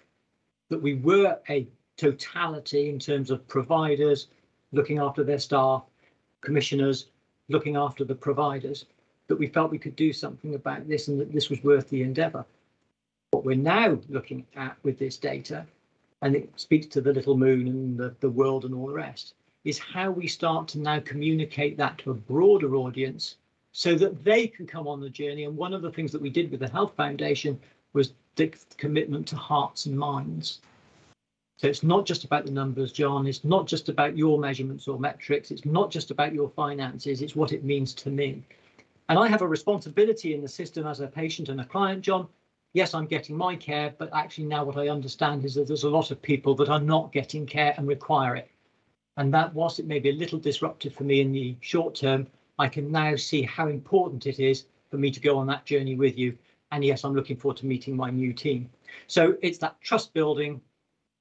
that we were a totality in terms of providers looking after their staff, commissioners looking after the providers, that we felt we could do something about this and that this was worth the endeavour. What we're now looking at with this data, and it speaks to the little moon and the, the world and all the rest, is how we start to now communicate that to a broader audience so that they can come on the journey. And one of the things that we did with the Health Foundation was the commitment to hearts and minds. So it's not just about the numbers, John. It's not just about your measurements or metrics. It's not just about your finances. It's what it means to me. And I have a responsibility in the system as a patient and a client, John. Yes, I'm getting my care, but actually now what I understand is that there's a lot of people that are not getting care and require it. And that, whilst it may be a little disruptive for me in the short term, I can now see how important it is for me to go on that journey with you. And yes, I'm looking forward to meeting my new team. So it's that trust building,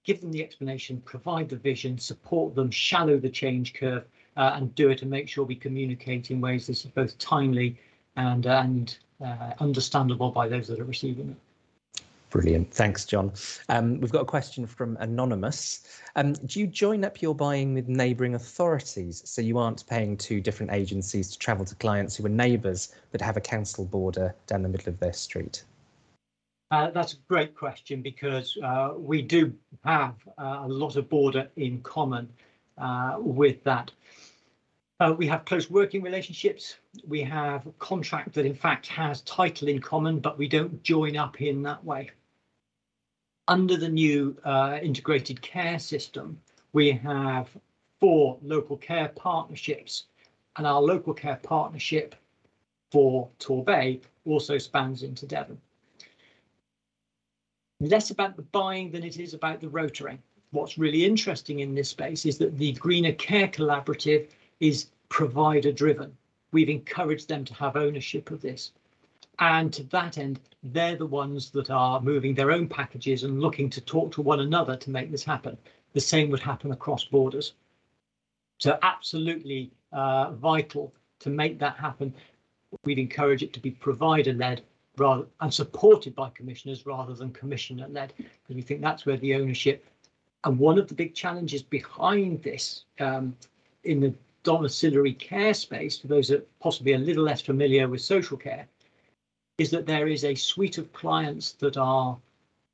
give them the explanation, provide the vision, support them, shallow the change curve, uh, and do it and make sure we communicate in ways that is both timely and and uh, understandable by those that are receiving it. Brilliant. Thanks, John. Um, we've got a question from Anonymous. Um, do you join up your buying with neighbouring authorities so you aren't paying two different agencies to travel to clients who are neighbours but have a council border down the middle of their street? Uh, that's a great question because uh, we do have uh, a lot of border in common uh, with that. Uh, we have close working relationships. We have a contract that in fact has title in common, but we don't join up in that way. Under the new uh, integrated care system, we have four local care partnerships and our local care partnership for Torbay also spans into Devon less about the buying than it is about the rostering. What's really interesting in this space is that the Greener Care Collaborative is provider driven. We've encouraged them to have ownership of this. And to that end, they're the ones that are moving their own packages and looking to talk to one another to make this happen. The same would happen across borders. So absolutely uh, vital to make that happen. We'd encourage it to be provider led rather and supported by commissioners rather than commissioner led because we think that's where the ownership and one of the big challenges behind this um, in the domiciliary care space for those that are possibly a little less familiar with social care is that there is a suite of clients that are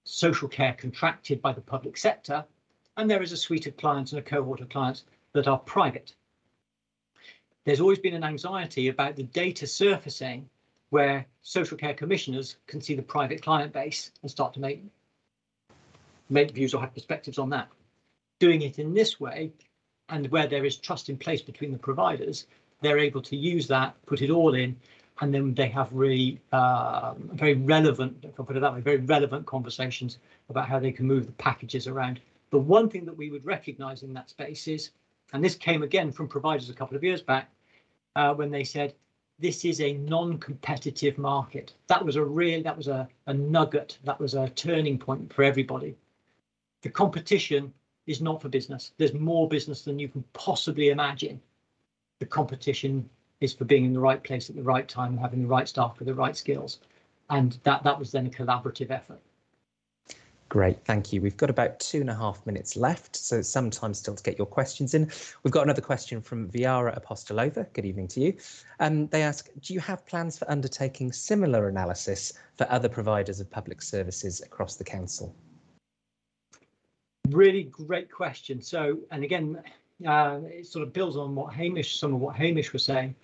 social care contracted by the public sector and there is a suite of clients and a cohort of clients that are private there's always been an anxiety about the data surfacing where social care commissioners can see the private client base and start to make make views or have perspectives on that. Doing it in this way, and where there is trust in place between the providers, they're able to use that, put it all in, and then they have really um, very relevant, if I put it that way, very relevant conversations about how they can move the packages around. The one thing that we would recognise in that space is, and this came again from providers a couple of years back, uh, when they said this is a non-competitive market. That was a real, that was a, a nugget, that was a turning point for everybody. The competition is not for business. There's more business than you can possibly imagine. The competition is for being in the right place at the right time and having the right staff with the right skills. And that, that was then a collaborative effort. Great, thank you. We've got about two and a half minutes left, so some time still to get your questions in. We've got another question from Viara Apostolova. Good evening to you. Um, they ask, do you have plans for undertaking similar analysis for other providers of public services across the council? Really great question. So, and again, uh, it sort of builds on what Hamish, some of what Hamish was saying.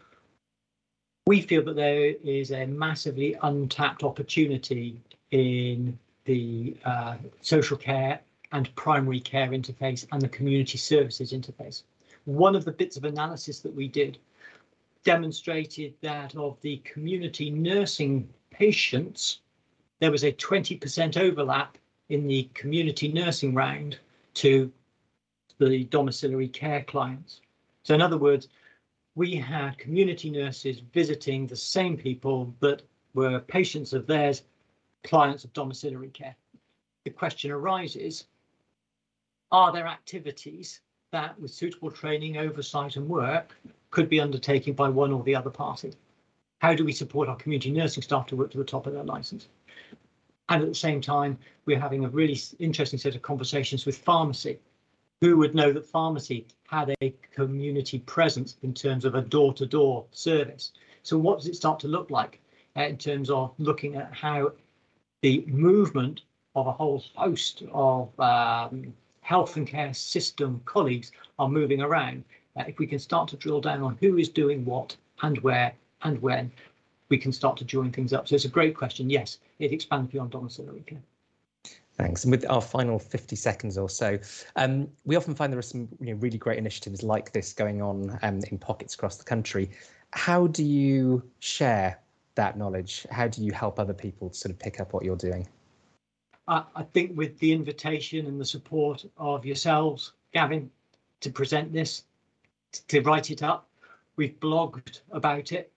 We feel that there is a massively untapped opportunity in the uh, social care and primary care interface and the community services interface. One of the bits of analysis that we did demonstrated that of the community nursing patients, there was a 20% overlap in the community nursing round to the domiciliary care clients. So in other words, we had community nurses visiting the same people that were patients of theirs, clients of domiciliary care. The question arises, are there activities that with suitable training, oversight and work could be undertaken by one or the other party? How do we support our community nursing staff to work to the top of their license? And at the same time, we're having a really interesting set of conversations with pharmacy. Who would know that pharmacy had a community presence in terms of a door-to-door service? So what does it start to look like uh, in terms of looking at how the movement of a whole host of um, health and care system colleagues are moving around, uh, if we can start to drill down on who is doing what and where and when, we can start to join things up. So it's a great question. Yes, it expands beyond domiciliary care. Thanks. And with our final 50 seconds or so, um, we often find there are some you know, really great initiatives like this going on um, in pockets across the country. How do you share that knowledge? How do you help other people to sort of pick up what you're doing? I, I think with the invitation and the support of yourselves, Gavin, to present this, to write it up, we've blogged about it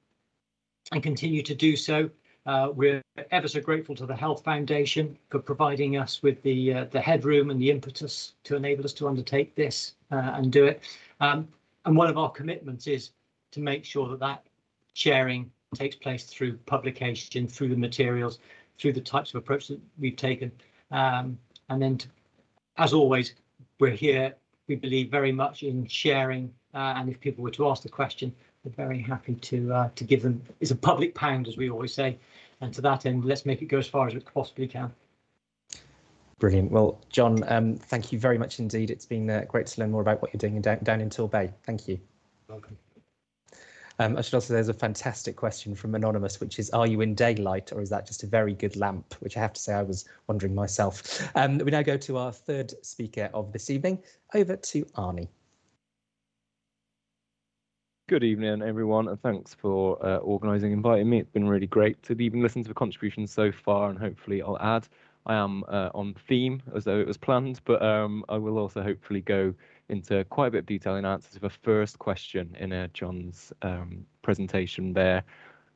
and continue to do so. Uh, we're ever so grateful to the Health Foundation for providing us with the uh, the headroom and the impetus to enable us to undertake this uh, and do it. Um, and one of our commitments is to make sure that that sharing takes place through publication, through the materials, through the types of approach that we've taken. Um, and then, to, as always, we're here, we believe very much in sharing. Uh, and if people were to ask the question, we're very happy to uh, to give them. It's a public pound, as we always say. And to that end, let's make it go as far as it possibly can. Brilliant. Well, John, um, thank you very much indeed. It's been uh, great to learn more about what you're doing down, down in Torbay. Thank you. Welcome. Um, I should also, say there's a fantastic question from Anonymous, which is, are you in daylight or is that just a very good lamp? Which I have to say I was wondering myself. Um, we now go to our third speaker of this evening. Over to Arnie. Good evening, everyone, and thanks for uh, organising, inviting me. It's been really great to even listen to the contributions so far, and hopefully I'll add. I am uh, on theme as though it was planned, but um, I will also hopefully go into quite a bit of detail in answer to the first question in uh, John's um, presentation there.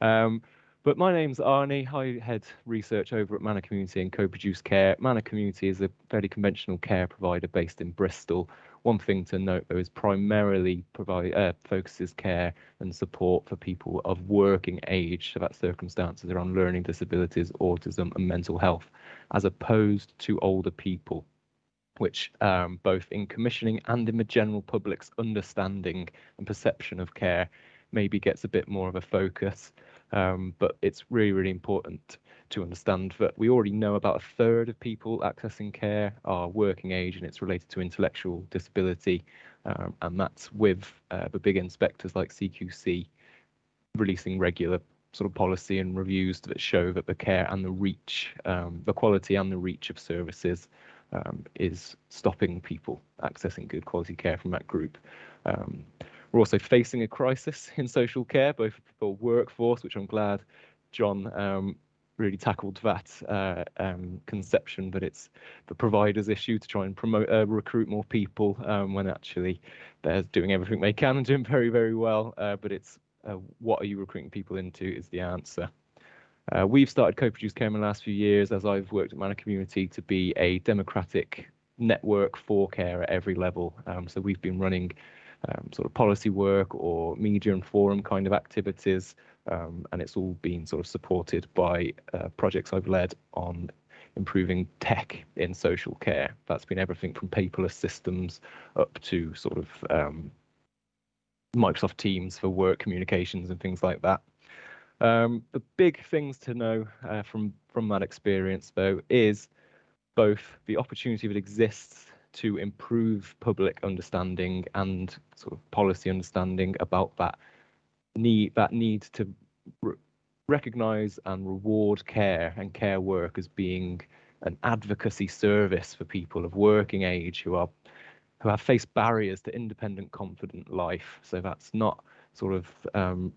Um, but my name's Arnie. I head research over at Manor Community and co-produce care. Manor Community is a fairly conventional care provider based in Bristol. One thing to note though is primarily provide uh, focuses care and support for people of working age, so that circumstances around learning disabilities, autism, and mental health, as opposed to older people which um, both in commissioning and in the general public's understanding and perception of care maybe gets a bit more of a focus. Um, but it's really, really important to understand that we already know about a third of people accessing care are working age and it's related to intellectual disability. Um, and that's with uh, the big inspectors like CQC releasing regular sort of policy and reviews that show that the care and the reach, um, the quality and the reach of services um, is stopping people accessing good quality care from that group. Um, we're also facing a crisis in social care, both for workforce, which I'm glad John um, really tackled that uh, um, conception that it's the provider's issue to try and promote uh, recruit more people um, when actually they're doing everything they can and doing very very well uh, but it's uh, what are you recruiting people into is the answer uh, we've started co-produced care in the last few years as I've worked at Manor Community to be a democratic network for care at every level. Um, so we've been running um, sort of policy work or media and forum kind of activities, um, and it's all been sort of supported by uh, projects I've led on improving tech in social care. That's been everything from paperless systems up to sort of um, Microsoft Teams for work communications and things like that. Um, the big things to know uh, from from that experience, though, is both the opportunity that exists to improve public understanding and sort of policy understanding about that need that need to re- recognize and reward care and care work as being an advocacy service for people of working age who are who have faced barriers to independent confident life. So that's not sort of um,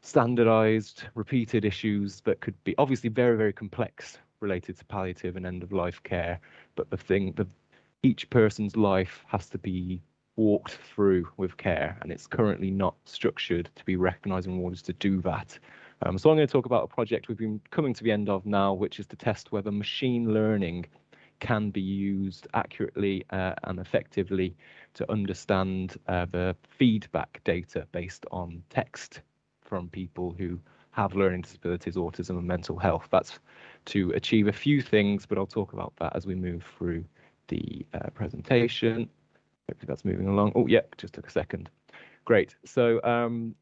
standardized repeated issues that could be obviously very very complex related to palliative and end of life care but the thing the each person's life has to be walked through with care and it's currently not structured to be recognized and rewarded to do that um, so i'm going to talk about a project we've been coming to the end of now which is to test whether machine learning can be used accurately uh, and effectively to understand uh, the feedback data based on text from people who have learning disabilities, autism, and mental health. That's to achieve a few things, but I'll talk about that as we move through the uh, presentation. Hopefully that's moving along. Oh, yeah, just took a second. Great. So um,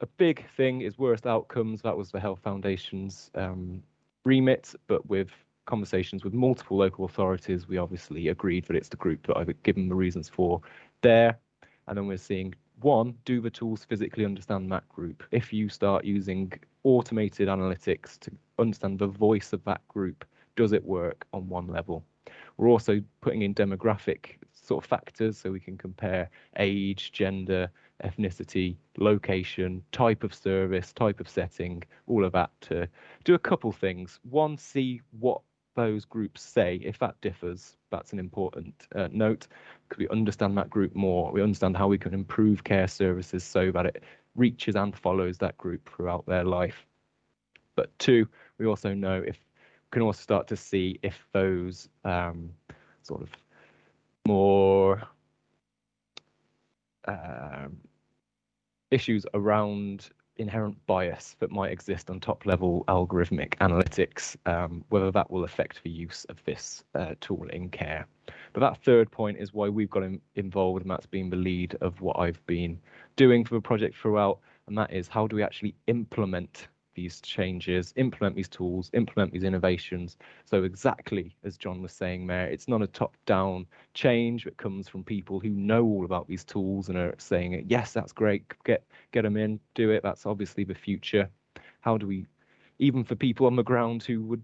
a big thing is worst outcomes. That was the Health Foundation's um, remit, but with conversations with multiple local authorities, we obviously agreed that it's the group that I've given the reasons for there. And then we're seeing one, do the tools physically understand that group? If you start using automated analytics to understand the voice of that group, does it work on one level? We're also putting in demographic sort of factors so we can compare age, gender, ethnicity, location, type of service, type of setting, all of that to do a couple things. One, see what those groups say. If that differs, that's an important uh, note. Because we understand that group more, we understand how we can improve care services so that it reaches and follows that group throughout their life. But two, we also know if can also start to see if those um, sort of more um, issues around inherent bias that might exist on top level algorithmic analytics, um, whether that will affect the use of this uh, tool in care. But that third point is why we've got in, involved, and that's been the lead of what I've been doing for the project throughout, and that is how do we actually implement these changes, implement these tools, implement these innovations. So exactly as John was saying there, it's not a top-down change that comes from people who know all about these tools and are saying, yes, that's great, get get them in, do it. That's obviously the future. How do we, even for people on the ground who would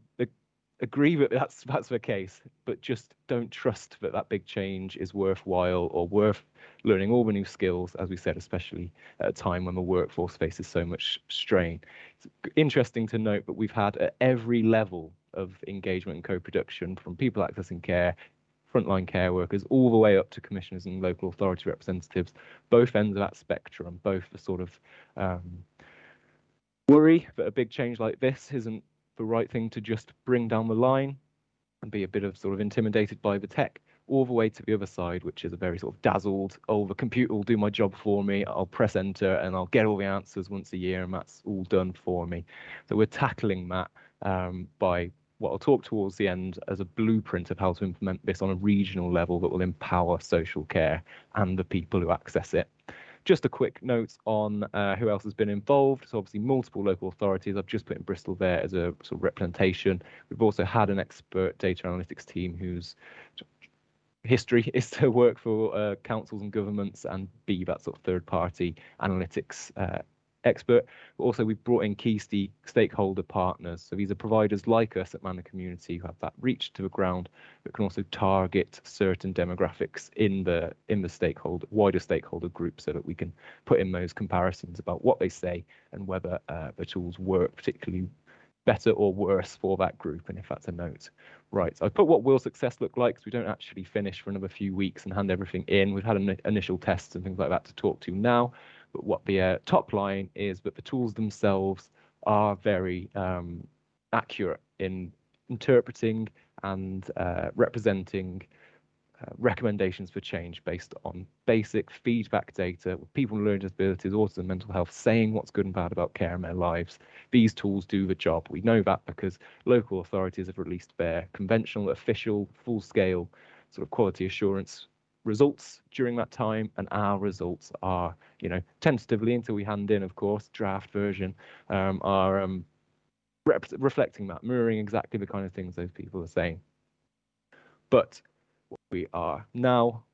agree that that's that's the case, but just don't trust that that big change is worthwhile or worth learning all the new skills, as we said, especially at a time when the workforce faces so much strain. It's interesting to note that we've had at every level of engagement and co-production, from people accessing care, frontline care workers, all the way up to commissioners and local authority representatives, both ends of that spectrum, both the sort of um, worry that a big change like this isn't the right thing to just bring down the line and be a bit of sort of intimidated by the tech, all the way to the other side, which is a very sort of dazzled, oh, the computer will do my job for me. I'll press enter and I'll get all the answers once a year, and that's all done for me. So we're tackling that um, by what I'll talk towards the end as a blueprint of how to implement this on a regional level that will empower social care and the people who access it. Just a quick note on uh, who else has been involved. So obviously multiple local authorities. I've just put in Bristol there as a sort of representation. We've also had an expert data analytics team whose history is to work for uh, councils and governments and be that sort of third party analytics uh, expert. But also, we've brought in key st stakeholder partners. So these are providers like us at Manor Community who have that reach to the ground, but can also target certain demographics in the in the stakeholder wider stakeholder group, so that we can put in those comparisons about what they say and whether uh, the tools work particularly better or worse for that group and if that's a note right so i put what will success look like so we don't actually finish for another few weeks and hand everything in we've had an initial tests and things like that to talk to now but what the uh, top line is that the tools themselves are very um, accurate in interpreting and uh, representing uh, recommendations for change based on basic feedback data with people with learning disabilities, autism, mental health, saying what's good and bad about care in their lives. These tools do the job. We know that because local authorities have released their conventional, official, full-scale sort of quality assurance results during that time and our results are you know tentatively until we hand in of course draft version um, are um, reflecting that mirroring exactly the kind of things those people are saying but What we are now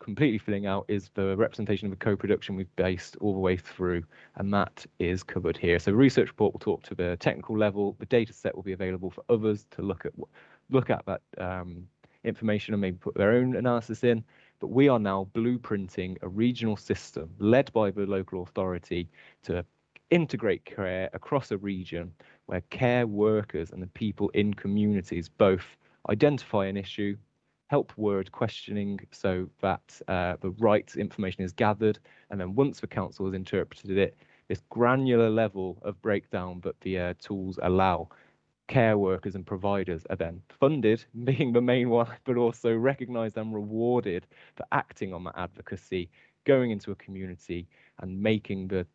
completely filling out is the representation of a co-production we've based all the way through, and that is covered here. So research report will talk to the technical level. The data set will be available for others to look at look at that um, information and maybe put their own analysis in. But we are now blueprinting a regional system led by the local authority to integrate care across a region where care workers and the people in communities both identify an issue, help word questioning so that uh, the right information is gathered, and then once the council has interpreted it, this granular level of breakdown that the uh, tools allow care workers and providers are then funded, being the main one, but also recognized and rewarded for acting on that advocacy, going into a community and making the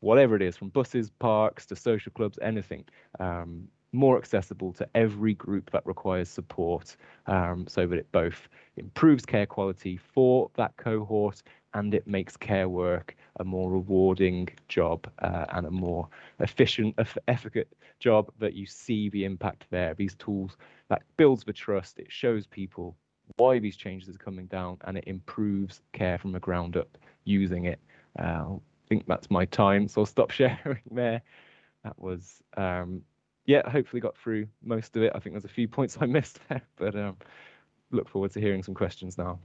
whatever it is from buses, parks to social clubs, anything um, more accessible to every group that requires support um, so that it both improves care quality for that cohort and it makes care work a more rewarding job uh, and a more efficient, efficacious job that you see the impact there. These tools that builds the trust, it shows people why these changes are coming down, and it improves care from the ground up using it. Uh, I think that's my time, so I'll stop sharing there. That was, um, yeah, hopefully got through most of it. I think there's a few points I missed there, but um, look forward to hearing some questions now.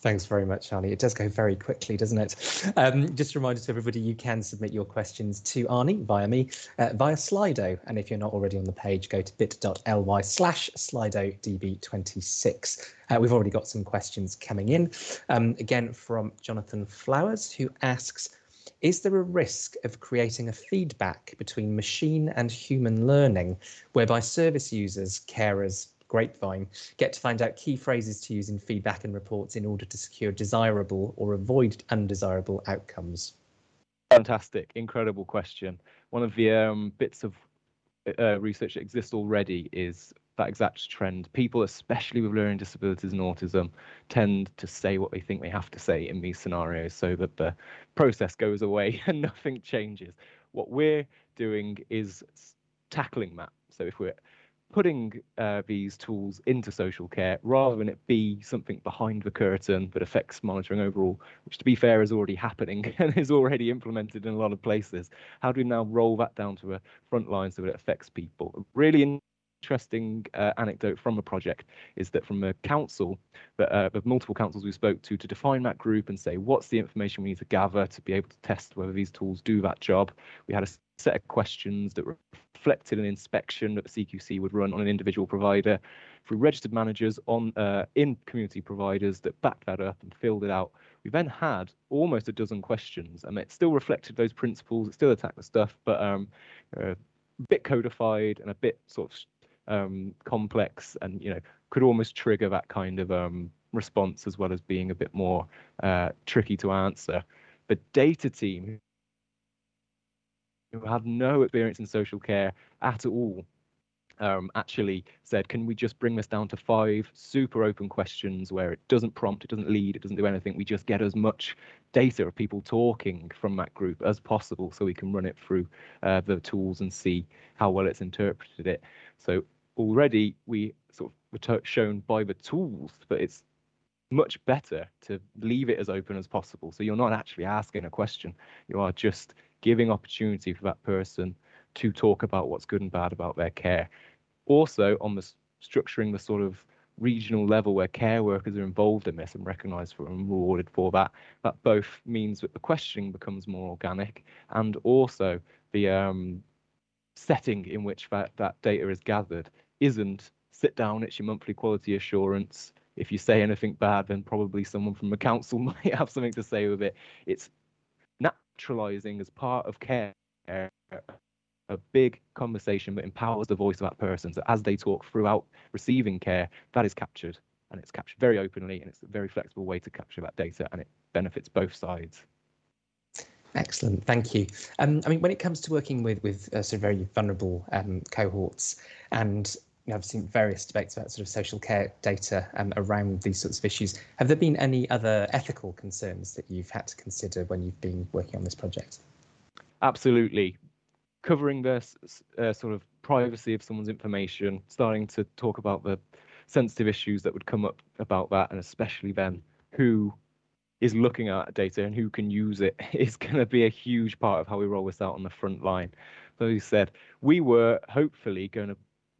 Thanks very much, Arnie. It does go very quickly, doesn't it? Um, just a reminder to everybody, you can submit your questions to Arnie via me, uh, via Slido. And if you're not already on the page, go to bit.ly slash Slido DB26. Uh, we've already got some questions coming in. Um, again, from Jonathan Flowers, who asks, is there a risk of creating a feedback between machine and human learning, whereby service users, carers, grapevine, get to find out key phrases to use in feedback and reports in order to secure desirable or avoid undesirable outcomes? Fantastic, incredible question. One of the um, bits of uh, research that exists already is that exact trend. People, especially with learning disabilities and autism, tend to say what they think they have to say in these scenarios so that the process goes away and nothing changes. What we're doing is tackling that. So if we're putting uh, these tools into social care rather than it be something behind the curtain that affects monitoring overall, which to be fair is already happening and is already implemented in a lot of places. How do we now roll that down to a front line so that it affects people? Really interesting uh, anecdote from a project is that from a council, that uh, of multiple councils we spoke to, to define that group and say what's the information we need to gather to be able to test whether these tools do that job. We had a set of questions that reflected an inspection that CQC would run on an individual provider through registered managers on uh, in community providers that backed that up and filled it out. We then had almost a dozen questions, and it still reflected those principles. It still attacked the stuff, but um, a bit codified and a bit sort of um, complex, and you know could almost trigger that kind of um, response as well as being a bit more uh, tricky to answer. The data team, who had no experience in social care at all um, actually said, can we just bring this down to five super open questions where it doesn't prompt, it doesn't lead, it doesn't do anything. We just get as much data of people talking from that group as possible so we can run it through uh, the tools and see how well it's interpreted it. So already we sort of were shown by the tools that it's much better to leave it as open as possible. So you're not actually asking a question, you are just giving opportunity for that person to talk about what's good and bad about their care. Also, on the structuring the sort of regional level where care workers are involved in this and recognised for and rewarded for that, that both means that the questioning becomes more organic and also the um, setting in which that, that data is gathered isn't sit down, it's your monthly quality assurance. If you say anything bad, then probably someone from the council might have something to say with it. It's naturalizing as part of care a big conversation that empowers the voice of that person. So as they talk throughout receiving care, that is captured and it's captured very openly and it's a very flexible way to capture that data and it benefits both sides. Excellent, thank you. Um, I mean, when it comes to working with with uh, sort of very vulnerable um, cohorts and I've seen various debates about sort of social care data um, around these sorts of issues. Have there been any other ethical concerns that you've had to consider when you've been working on this project? Absolutely. Covering the uh, sort of privacy of someone's information, starting to talk about the sensitive issues that would come up about that, and especially then who is looking at data and who can use it is going to be a huge part of how we roll this out on the front line. So you said we were hopefully going to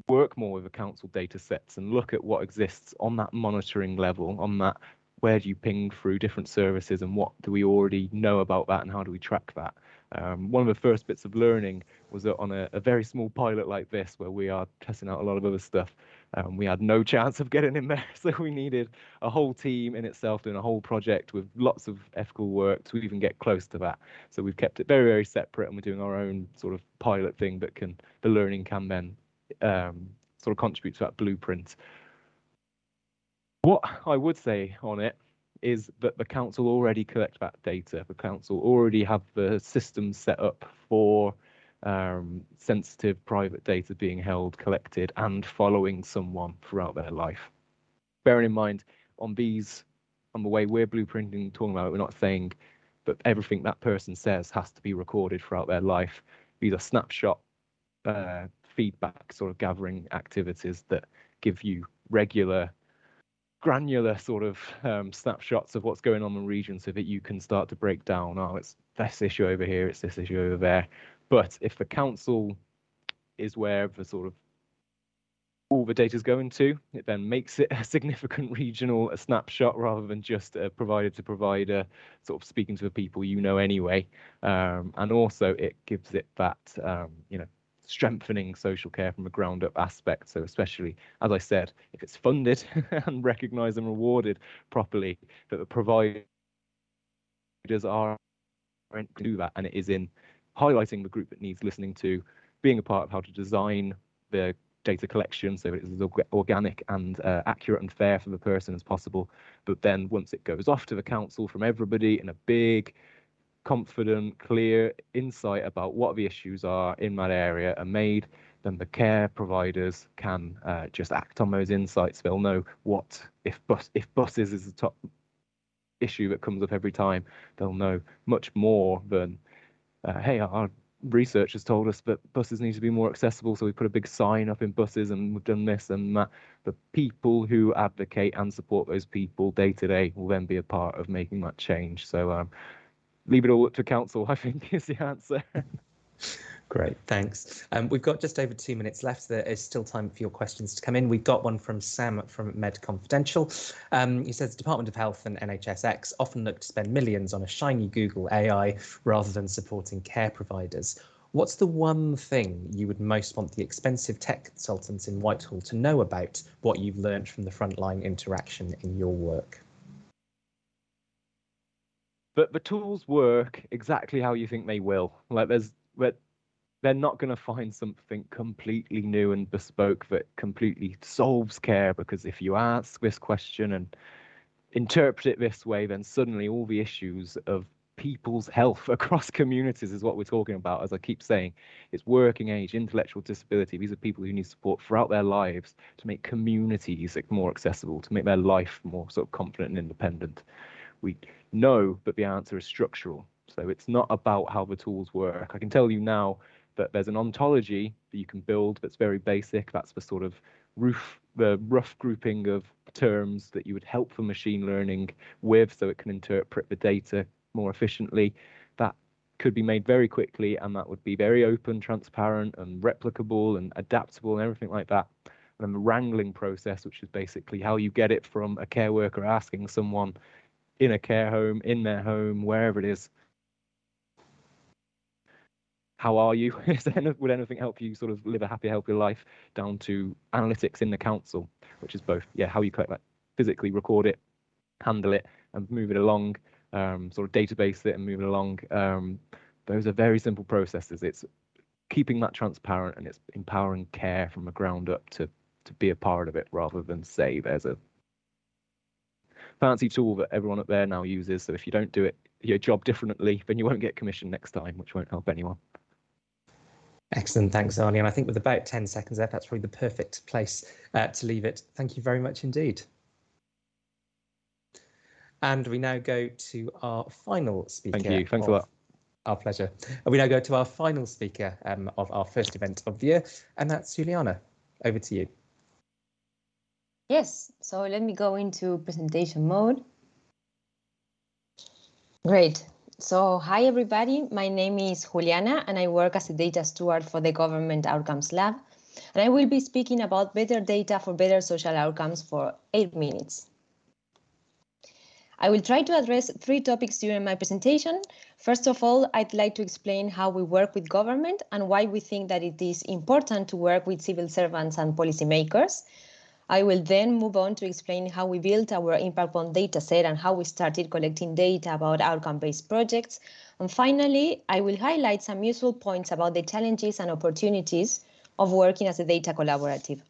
work more with the council data sets and look at what exists on that monitoring level, on that where do you ping through different services and what do we already know about that and how do we track that. Um, one of the first bits of learning was that on a, a, very small pilot like this, where we are testing out a lot of other stuff, um, we had no chance of getting in there. So we needed a whole team in itself doing a whole project with lots of ethical work to even get close to that. So we've kept it very, very separate and we're doing our own sort of pilot thing that can, the learning can then um, sort of contribute to that blueprint. What I would say on it is that the council already collect that data. The council already have the system set up for um, sensitive private data being held, collected, and following someone throughout their life. Bearing in mind, on these, on the way we're blueprinting, talking about it, we're not saying that everything that person says has to be recorded throughout their life. These are snapshot uh, feedback sort of gathering activities that give you regular granular sort of um, snapshots of what's going on in the region so that you can start to break down oh it's this issue over here it's this issue over there. But if the council is where the sort of all the data is going to it then makes it a significant regional a snapshot rather than just a provider to provider sort of speaking to the people you know anyway. Um, and also it gives it that um, you know strengthening social care from a ground up aspect. So, especially, as I said, if it's funded and recognised and rewarded properly, that the providers are to do that, and it is in highlighting the group that needs listening to, being a part of how to design the data collection so it is as organic and uh, accurate and fair for the person as possible. But then once it goes off to the council from everybody in a big confident, clear insight about what the issues are in that area are made, then the care providers can uh, just act on those insights. They'll know what if bus if buses is the top issue that comes up every time. They'll know much more than uh, hey, our research has told us that buses need to be more accessible, so we put a big sign up in buses and we've done this and that. The people who advocate and support those people day to day will then be a part of making that change. So um, leave it all to council, I think is the answer. Great, thanks. Um, we've got just over two minutes left. There is still time for your questions to come in. We've got one from Sam from medConfidential. Um, he says the Department of Health and NHSX often look to spend millions on a shiny Google AI rather than supporting care providers. What's the one thing you would most want the expensive tech consultants in Whitehall to know about what you've learned from the frontline interaction in your work? But the tools work exactly how you think they will. Like there's, but they're not going to find something completely new and bespoke that completely solves care because if you ask this question and interpret it this way, then suddenly all the issues of people's health across communities is what we're talking about. As I keep saying, it's working age, intellectual disability. These are people who need support throughout their lives to make communities more accessible, to make their life more sort of confident and independent. We know but the answer is structural. So it's not about how the tools work. I can tell you now that there's an ontology that you can build that's very basic. That's the sort of roof, the rough grouping of terms that you would help for machine learning with so it can interpret the data more efficiently. That could be made very quickly and that would be very open, transparent and replicable and adaptable and everything like that. And then the wrangling process, which is basically how you get it from a care worker asking someone in a care home, in their home, wherever it is. How are you? would anything help you sort of live a happy, healthy life? Down to analytics in the council, which is both, yeah, how you collect that, physically record it, handle it, and move it along, um, sort of database it and move it along. Um, those are very simple processes. It's keeping that transparent and it's empowering care from the ground up to to be a part of it rather than say there's a fancy tool that everyone up there now uses. So if you don't do it your job differently, then you won't get commission next time, which won't help anyone. Excellent, thanks, Arnie. And I think with about 10 seconds left, that's probably the perfect place uh, to leave it. Thank you very much indeed. And we now go to our final speaker. Thank you. Thanks a lot. Our pleasure. And we now go to our final speaker um, of our first event of the year, and that's Juliana. Over to you. Yes, so let me go into presentation mode. Great. So hi everybody, my name is Juliana and I work as a data steward for the Government Outcomes Lab. And I will be speaking about better data for better social outcomes for eight minutes. I will try to address three topics during my presentation. First of all, I'd like to explain how we work with government and why we think that it is important to work with civil servants and policymakers. I will then move on to explain how we built our impact bond dataset and how we started collecting data about outcome-based projects. And finally, I will highlight some useful points about the challenges and opportunities of working as a data collaborative.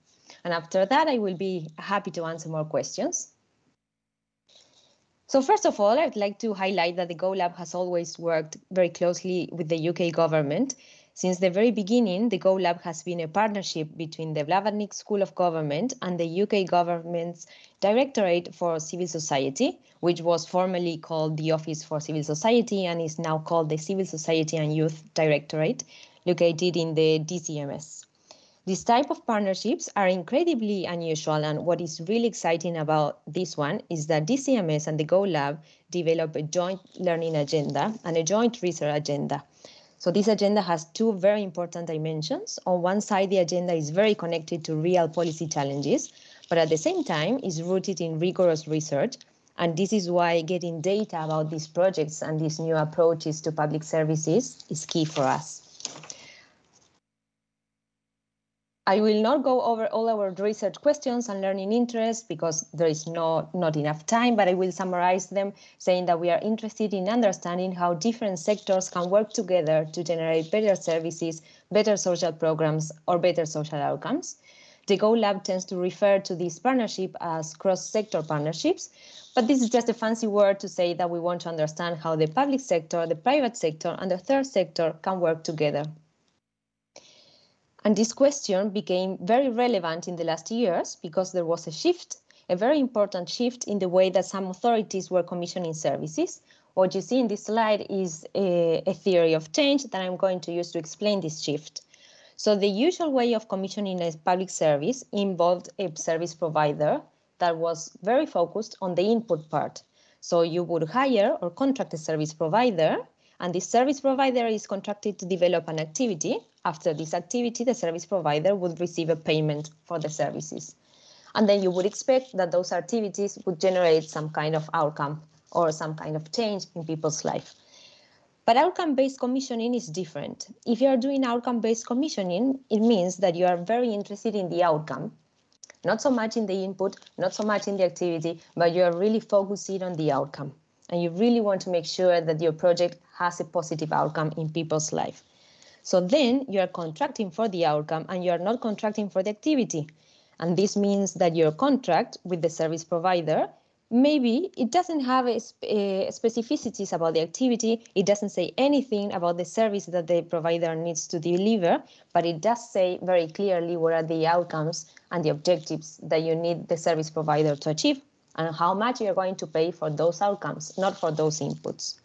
And after that, I will be happy to answer more questions. So first of all, I'd like to highlight that the GoLab has always worked very closely with the UK government since the very beginning, the GoLab has been a partnership between the Blavatnik School of Government and the UK government's Directorate for Civil Society, which was formerly called the Office for Civil Society and is now called the Civil Society and Youth Directorate, located in the DCMS. These type of partnerships are incredibly unusual and what is really exciting about this one is that DCMS and the GoLab develop a joint learning agenda and a joint research agenda so this agenda has two very important dimensions. On one side, the agenda is very connected to real policy challenges, but at the same time is rooted in rigorous research. And this is why getting data about these projects and these new approaches to public services is key for us. I will not go over all our research questions and learning interests because there is no, not enough time, but I will summarize them saying that we are interested in understanding how different sectors can work together to generate better services, better social programs, or better social outcomes. The Go Lab tends to refer to this partnership as cross-sector partnerships, but this is just a fancy word to say that we want to understand how the public sector, the private sector, and the third sector can work together. And this question became very relevant in the last years because there was a shift, a very important shift in the way that some authorities were commissioning services. What you see in this slide is a, a theory of change that I'm going to use to explain this shift. So the usual way of commissioning a public service involved a service provider that was very focused on the input part. So you would hire or contract a service provider and this service provider is contracted to develop an activity. After this activity, the service provider would receive a payment for the services. And then you would expect that those activities would generate some kind of outcome or some kind of change in people's life. But outcome-based commissioning is different. If you are doing outcome-based commissioning, it means that you are very interested in the outcome, not so much in the input, not so much in the activity, but you are really focusing on the outcome and you really want to make sure that your project has a positive outcome in people's life. So then you are contracting for the outcome and you are not contracting for the activity. And this means that your contract with the service provider, maybe it doesn't have a, a eh, specificities about the activity. It doesn't say anything about the service that the provider needs to deliver, but it does say very clearly what are the outcomes and the objectives that you need the service provider to achieve and how much you're going to pay for those outcomes, not for those inputs.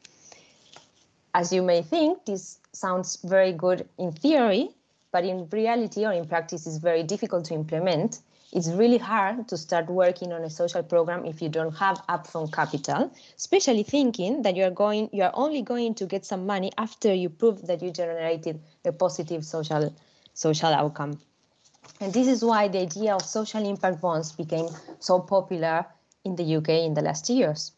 As you may think, this sounds very good in theory, but in reality or in practice is very difficult to implement. It's really hard to start working on a social program if you don't have upfront capital, especially thinking that you're going you're only going to get some money after you prove that you generated a positive social social outcome. And this is why the idea of social impact bonds became so popular in the UK in the last years.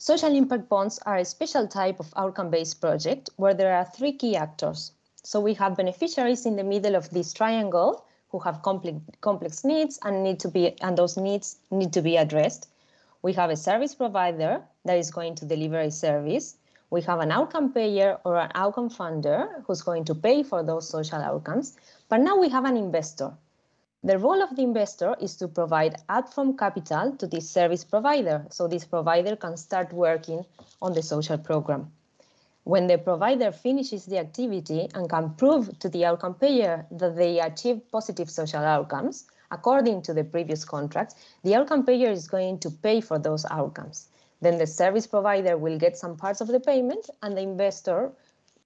Social impact bonds are a special type of outcome-based project where there are three key actors. So we have beneficiaries in the middle of this triangle who have complex, complex needs and need to be and those needs need to be addressed. We have a service provider that is going to deliver a service. We have an outcome payer or an outcome funder who's going to pay for those social outcomes. But now we have an investor the role of the investor is to provide upfront capital to this service provider, so this provider can start working on the social program. When the provider finishes the activity and can prove to the outcome payer that they achieve positive social outcomes, according to the previous contract, the outcome payer is going to pay for those outcomes. Then the service provider will get some parts of the payment and the investor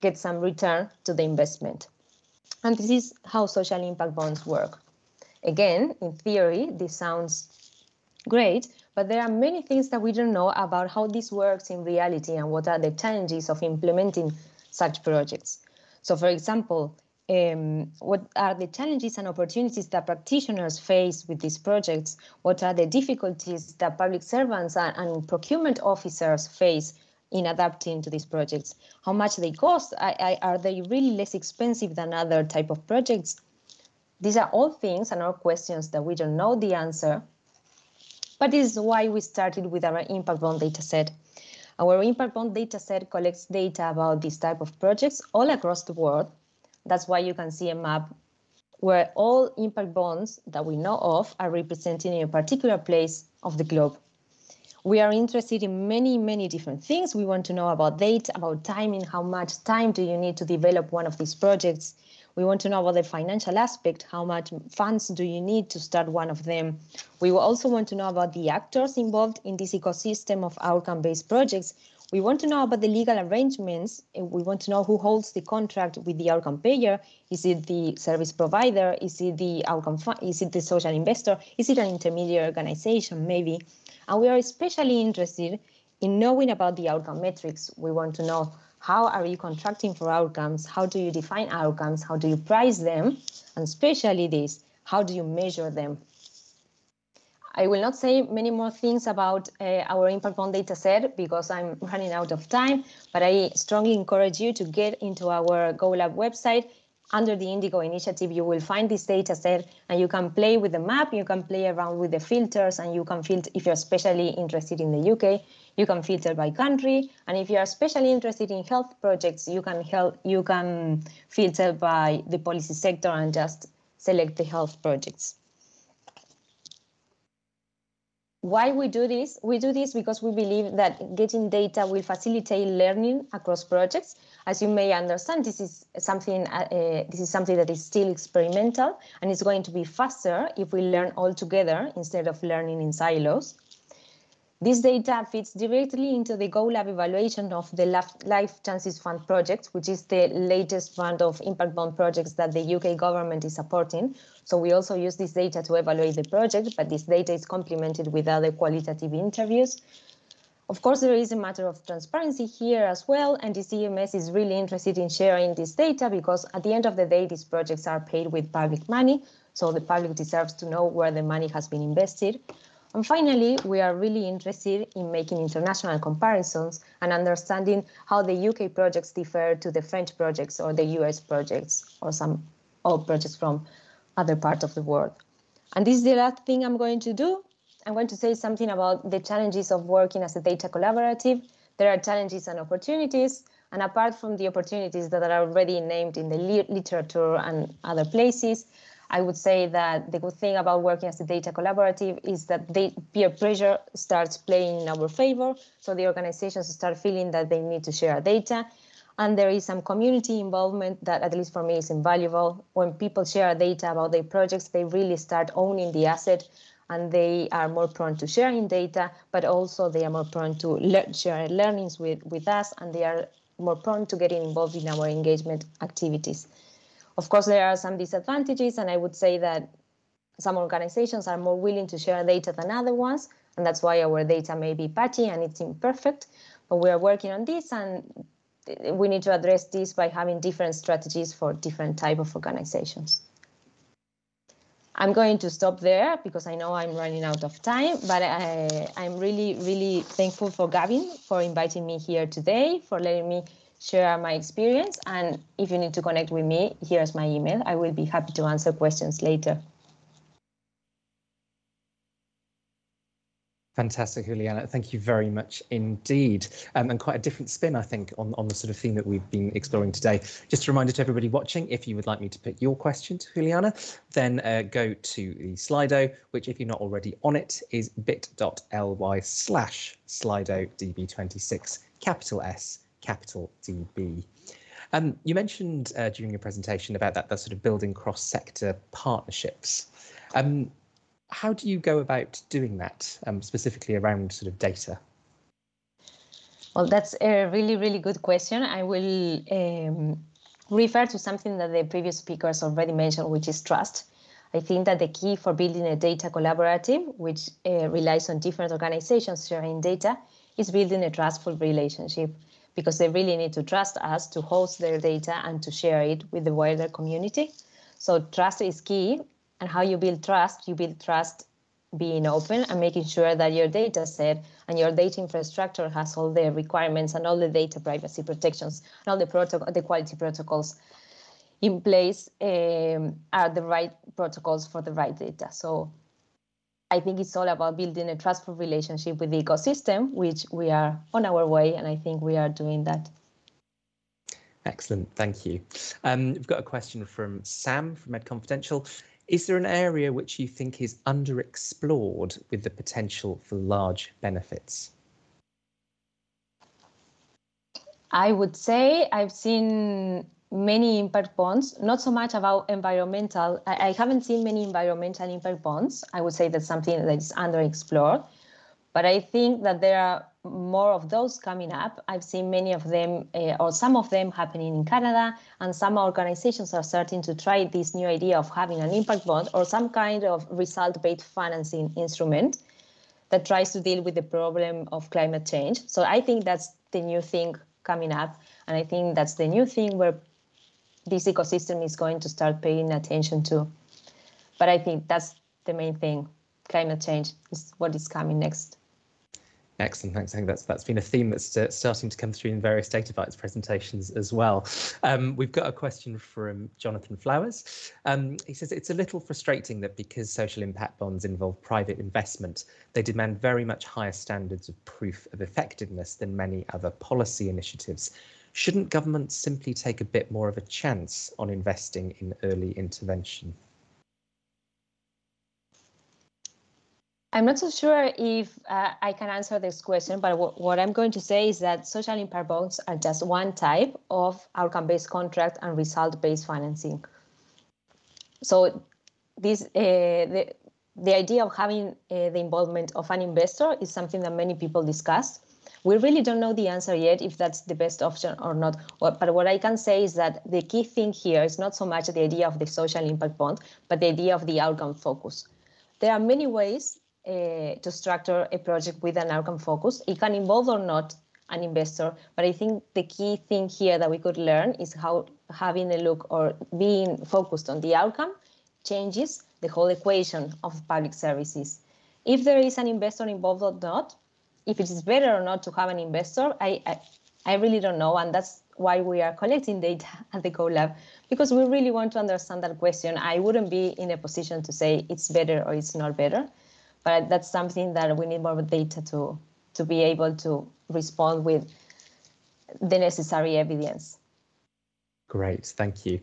gets some return to the investment. And this is how social impact bonds work. Again, in theory, this sounds great, but there are many things that we don't know about how this works in reality and what are the challenges of implementing such projects. So for example, um, what are the challenges and opportunities that practitioners face with these projects? What are the difficulties that public servants and, and procurement officers face in adapting to these projects? How much they cost? I, I, are they really less expensive than other type of projects? These are all things and all questions that we don't know the answer. But this is why we started with our impact bond dataset. Our impact bond dataset collects data about this type of projects all across the world that's why you can see a map where all impact bonds that we know of are represented in a particular place of the globe. We are interested in many, many different things. We want to know about data, about timing, how much time do you need to develop one of these projects. We want to know about the financial aspect, how much funds do you need to start one of them. We also want to know about the actors involved in this ecosystem of outcome-based projects, we want to know about the legal arrangements. We want to know who holds the contract with the outcome payer. Is it the service provider? Is it the outcome? Is it the social investor? Is it an intermediary organization? Maybe. And we are especially interested in knowing about the outcome metrics. We want to know how are you contracting for outcomes? How do you define outcomes? How do you price them? And especially this, how do you measure them? I will not say many more things about uh, our impact bond data set because I'm running out of time, but I strongly encourage you to get into our GoLab website. Under the Indigo initiative, you will find this data set and you can play with the map, you can play around with the filters, and you can filter, if you're especially interested in the UK, you can filter by country. And if you are especially interested in health projects, you can help, you can filter by the policy sector and just select the health projects. Why we do this? We do this because we believe that getting data will facilitate learning across projects. As you may understand, this is something uh, uh, this is something that is still experimental, and it's going to be faster if we learn all together instead of learning in silos. This data fits directly into the GoLab evaluation of the Life Chances Fund project, which is the latest fund of impact bond projects that the UK government is supporting. So we also use this data to evaluate the project, but this data is complemented with other qualitative interviews. Of course, there is a matter of transparency here as well, and the DCMS is really interested in sharing this data because at the end of the day, these projects are paid with public money, so the public deserves to know where the money has been invested. And finally, we are really interested in making international comparisons and understanding how the UK projects differ to the French projects or the US projects or some all projects from other parts of the world. And this is the last thing I'm going to do. I'm going to say something about the challenges of working as a data collaborative. There are challenges and opportunities. And apart from the opportunities that are already named in the literature and other places, I would say that the good thing about working as a data collaborative is that they, peer pressure starts playing in our favor. So the organizations start feeling that they need to share data. And there is some community involvement that, at least for me, is invaluable. When people share data about their projects, they really start owning the asset and they are more prone to sharing data, but also they are more prone to le share learnings with, with us and they are more prone to getting involved in our engagement activities. Of course, there are some disadvantages, and I would say that some organizations are more willing to share data than other ones, and that's why our data may be patchy and it's imperfect, but we are working on this and we need to address this by having different strategies for different type of organizations. I'm going to stop there because I know I'm running out of time, but I, I'm really, really thankful for Gavin for inviting me here today, for letting me share my experience. And if you need to connect with me, here's my email. I will be happy to answer questions later. Fantastic, Juliana. Thank you very much indeed. Um, and quite a different spin, I think, on, on the sort of theme that we've been exploring today. Just a reminder to everybody watching, if you would like me to put your question to Juliana, then uh, go to the Slido, which if you're not already on it, is bit.ly slash Slido DB26, capital S capital DB. Um, you mentioned uh, during your presentation about that, that sort of building cross-sector partnerships. Um, how do you go about doing that, um, specifically around sort of data? Well, that's a really, really good question. I will um, refer to something that the previous speakers already mentioned, which is trust. I think that the key for building a data collaborative, which uh, relies on different organizations sharing data, is building a trustful relationship because they really need to trust us to host their data and to share it with the wider community. So trust is key. And how you build trust, you build trust being open and making sure that your data set and your data infrastructure has all the requirements and all the data privacy protections and all the protocol, the quality protocols in place um, are the right protocols for the right data. So I think it's all about building a trustful relationship with the ecosystem, which we are on our way, and I think we are doing that. Excellent, thank you. Um, we've got a question from Sam from medConfidential. Is there an area which you think is underexplored with the potential for large benefits? I would say I've seen many impact bonds, not so much about environmental. I, I, haven't seen many environmental impact bonds. I would say that's something that is underexplored. But I think that there are more of those coming up. I've seen many of them, uh, or some of them happening in Canada, and some organizations are starting to try this new idea of having an impact bond or some kind of result-based financing instrument that tries to deal with the problem of climate change. So I think that's the new thing coming up. And I think that's the new thing where this ecosystem is going to start paying attention to. But I think that's the main thing. Climate change is what is coming next. Excellent, thanks. I think that's that's been a theme that's uh, starting to come through in various Databites presentations as well. Um, we've got a question from Jonathan Flowers. Um, he says it's a little frustrating that because social impact bonds involve private investment, they demand very much higher standards of proof of effectiveness than many other policy initiatives. Shouldn't governments simply take a bit more of a chance on investing in early intervention? I'm not so sure if uh, I can answer this question, but what I'm going to say is that social impact bonds are just one type of outcome-based contract and result-based financing. So this uh, the, the idea of having uh, the involvement of an investor is something that many people discuss. We really don't know the answer yet if that's the best option or not. But what I can say is that the key thing here is not so much the idea of the social impact bond, but the idea of the outcome focus. There are many ways uh, to structure a project with an outcome focus. It can involve or not an investor, but I think the key thing here that we could learn is how having a look or being focused on the outcome changes the whole equation of public services. If there is an investor involved or not, if it is better or not to have an investor, I, I, I really don't know. And that's why we are collecting data at the GoLab, because we really want to understand that question. I wouldn't be in a position to say it's better or it's not better, but that's something that we need more data to, to be able to respond with the necessary evidence. Great, thank you.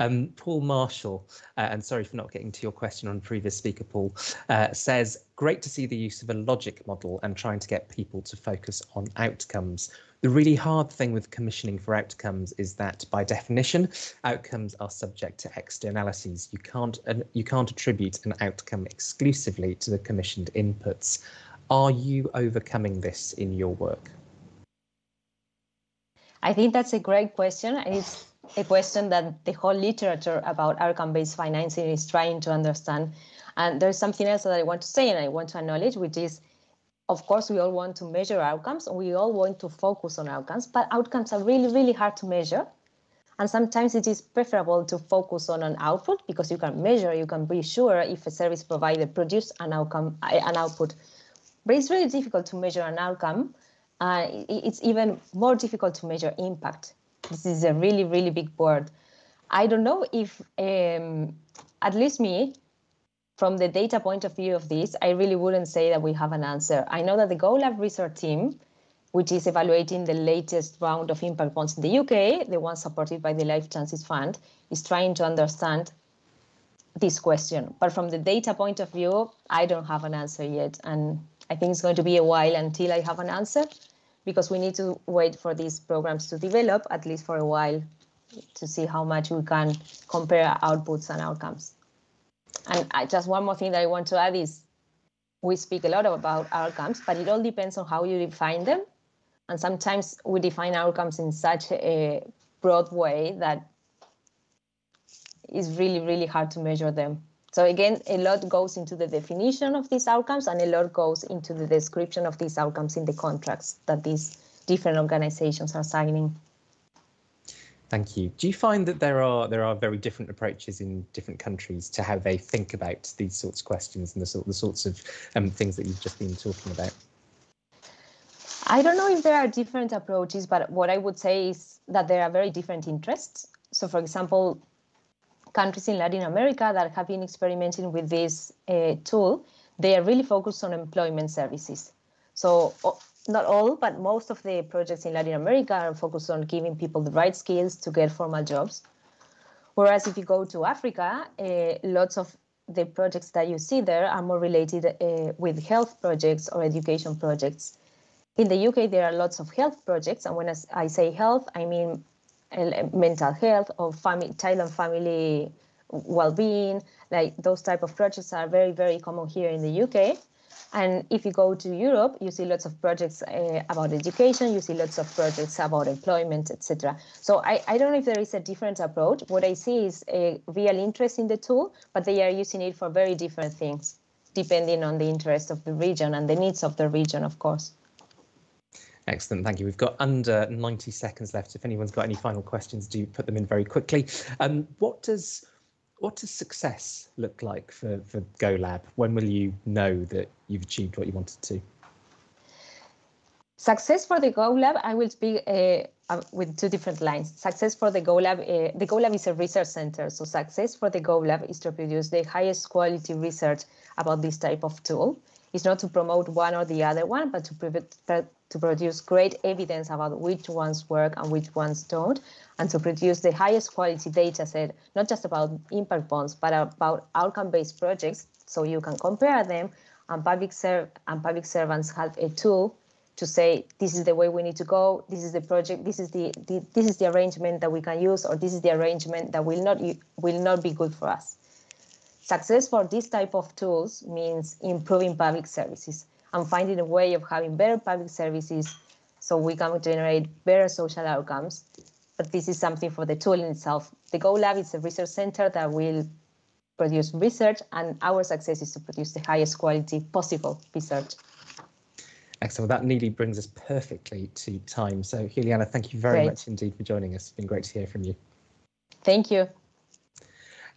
Um, Paul Marshall, uh, and sorry for not getting to your question on previous speaker, Paul, uh, says, great to see the use of a logic model and trying to get people to focus on outcomes. The really hard thing with commissioning for outcomes is that by definition, outcomes are subject to externalities. You can't, uh, you can't attribute an outcome exclusively to the commissioned inputs. Are you overcoming this in your work? I think that's a great question. It's a question that the whole literature about outcome-based financing is trying to understand. And there's something else that I want to say and I want to acknowledge, which is, of course, we all want to measure outcomes and we all want to focus on outcomes, but outcomes are really, really hard to measure. And sometimes it is preferable to focus on an output because you can measure, you can be sure if a service provider produced an outcome, an output. But it's really difficult to measure an outcome. Uh, it's even more difficult to measure impact this is a really, really big word. I don't know if, um, at least me, from the data point of view of this, I really wouldn't say that we have an answer. I know that the GoLab research team, which is evaluating the latest round of impact bonds in the UK, the one supported by the Life Chances Fund, is trying to understand this question. But from the data point of view, I don't have an answer yet. And I think it's going to be a while until I have an answer because we need to wait for these programs to develop, at least for a while, to see how much we can compare outputs and outcomes. And I, just one more thing that I want to add is we speak a lot about outcomes, but it all depends on how you define them. And sometimes we define outcomes in such a broad way that it's really, really hard to measure them. So again, a lot goes into the definition of these outcomes and a lot goes into the description of these outcomes in the contracts that these different organizations are signing. Thank you. Do you find that there are there are very different approaches in different countries to how they think about these sorts of questions and the sort the sorts of um, things that you've just been talking about? I don't know if there are different approaches, but what I would say is that there are very different interests. So, for example, countries in Latin America that have been experimenting with this uh, tool, they are really focused on employment services. So not all, but most of the projects in Latin America are focused on giving people the right skills to get formal jobs. Whereas if you go to Africa, uh, lots of the projects that you see there are more related uh, with health projects or education projects. In the UK, there are lots of health projects, and when I say health, I mean uh, mental health or family, child and family well-being. Like those type of projects are very, very common here in the UK. And if you go to Europe, you see lots of projects uh, about education, you see lots of projects about employment, etc. So I, I don't know if there is a different approach. What I see is a real interest in the tool, but they are using it for very different things, depending on the interest of the region and the needs of the region, of course. Excellent, thank you. We've got under 90 seconds left. If anyone's got any final questions, do put them in very quickly. Um, what does what does success look like for, for GoLab? When will you know that you've achieved what you wanted to? Success for the GoLab, I will speak uh, uh, with two different lines. Success for the GoLab, uh, the GoLab is a research center. So success for the GoLab is to produce the highest quality research about this type of tool. It's not to promote one or the other one, but to, to produce great evidence about which ones work and which ones don't, and to produce the highest quality data set, not just about impact bonds, but about outcome-based projects, so you can compare them, and public, serv and public servants have a tool to say this is the way we need to go. This is the project this is the, the, this is the arrangement that we can use or this is the arrangement that will not will not be good for us. Success for this type of tools means improving public services and finding a way of having better public services so we can generate better social outcomes but this is something for the tool in itself. The Go Lab is a research center that will produce research, and our success is to produce the highest quality possible research. Excellent. That nearly brings us perfectly to time. So, Juliana, thank you very great. much indeed for joining us. It's been great to hear from you. Thank you.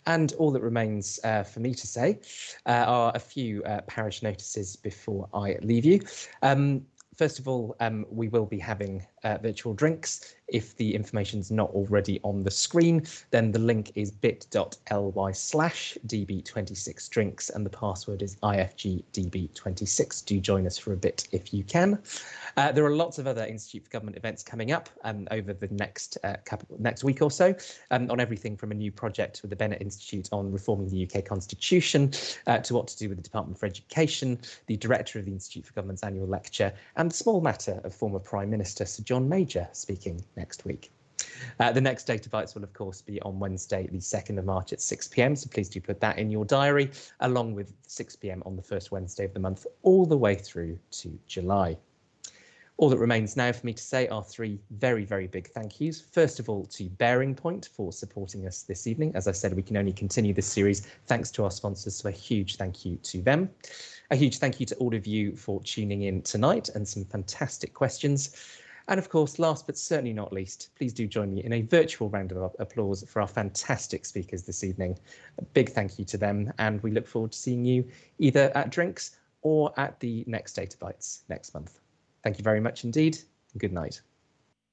And all that remains uh, for me to say uh, are a few uh, parish notices before I leave you. Um, first of all, um, we will be having uh, virtual drinks. If the information is not already on the screen, then the link is bit.ly slash db26drinks and the password is ifgdb26. Do join us for a bit if you can. Uh, there are lots of other Institute for Government events coming up um, over the next uh, couple, next week or so um, on everything from a new project with the Bennett Institute on reforming the UK Constitution uh, to what to do with the Department for Education, the director of the Institute for Government's annual lecture, and the small matter of former Prime Minister Sir John Major speaking next week. Uh, the next Data Bites will, of course, be on Wednesday, the 2nd of March at 6 pm. So please do put that in your diary, along with 6 pm on the first Wednesday of the month, all the way through to July. All that remains now for me to say are three very, very big thank yous. First of all, to BearingPoint for supporting us this evening. As I said, we can only continue this series thanks to our sponsors, so a huge thank you to them. A huge thank you to all of you for tuning in tonight and some fantastic questions. And of course, last but certainly not least, please do join me in a virtual round of applause for our fantastic speakers this evening. A big thank you to them, and we look forward to seeing you either at drinks or at the next Data Bites next month. Thank you very much indeed. Good night.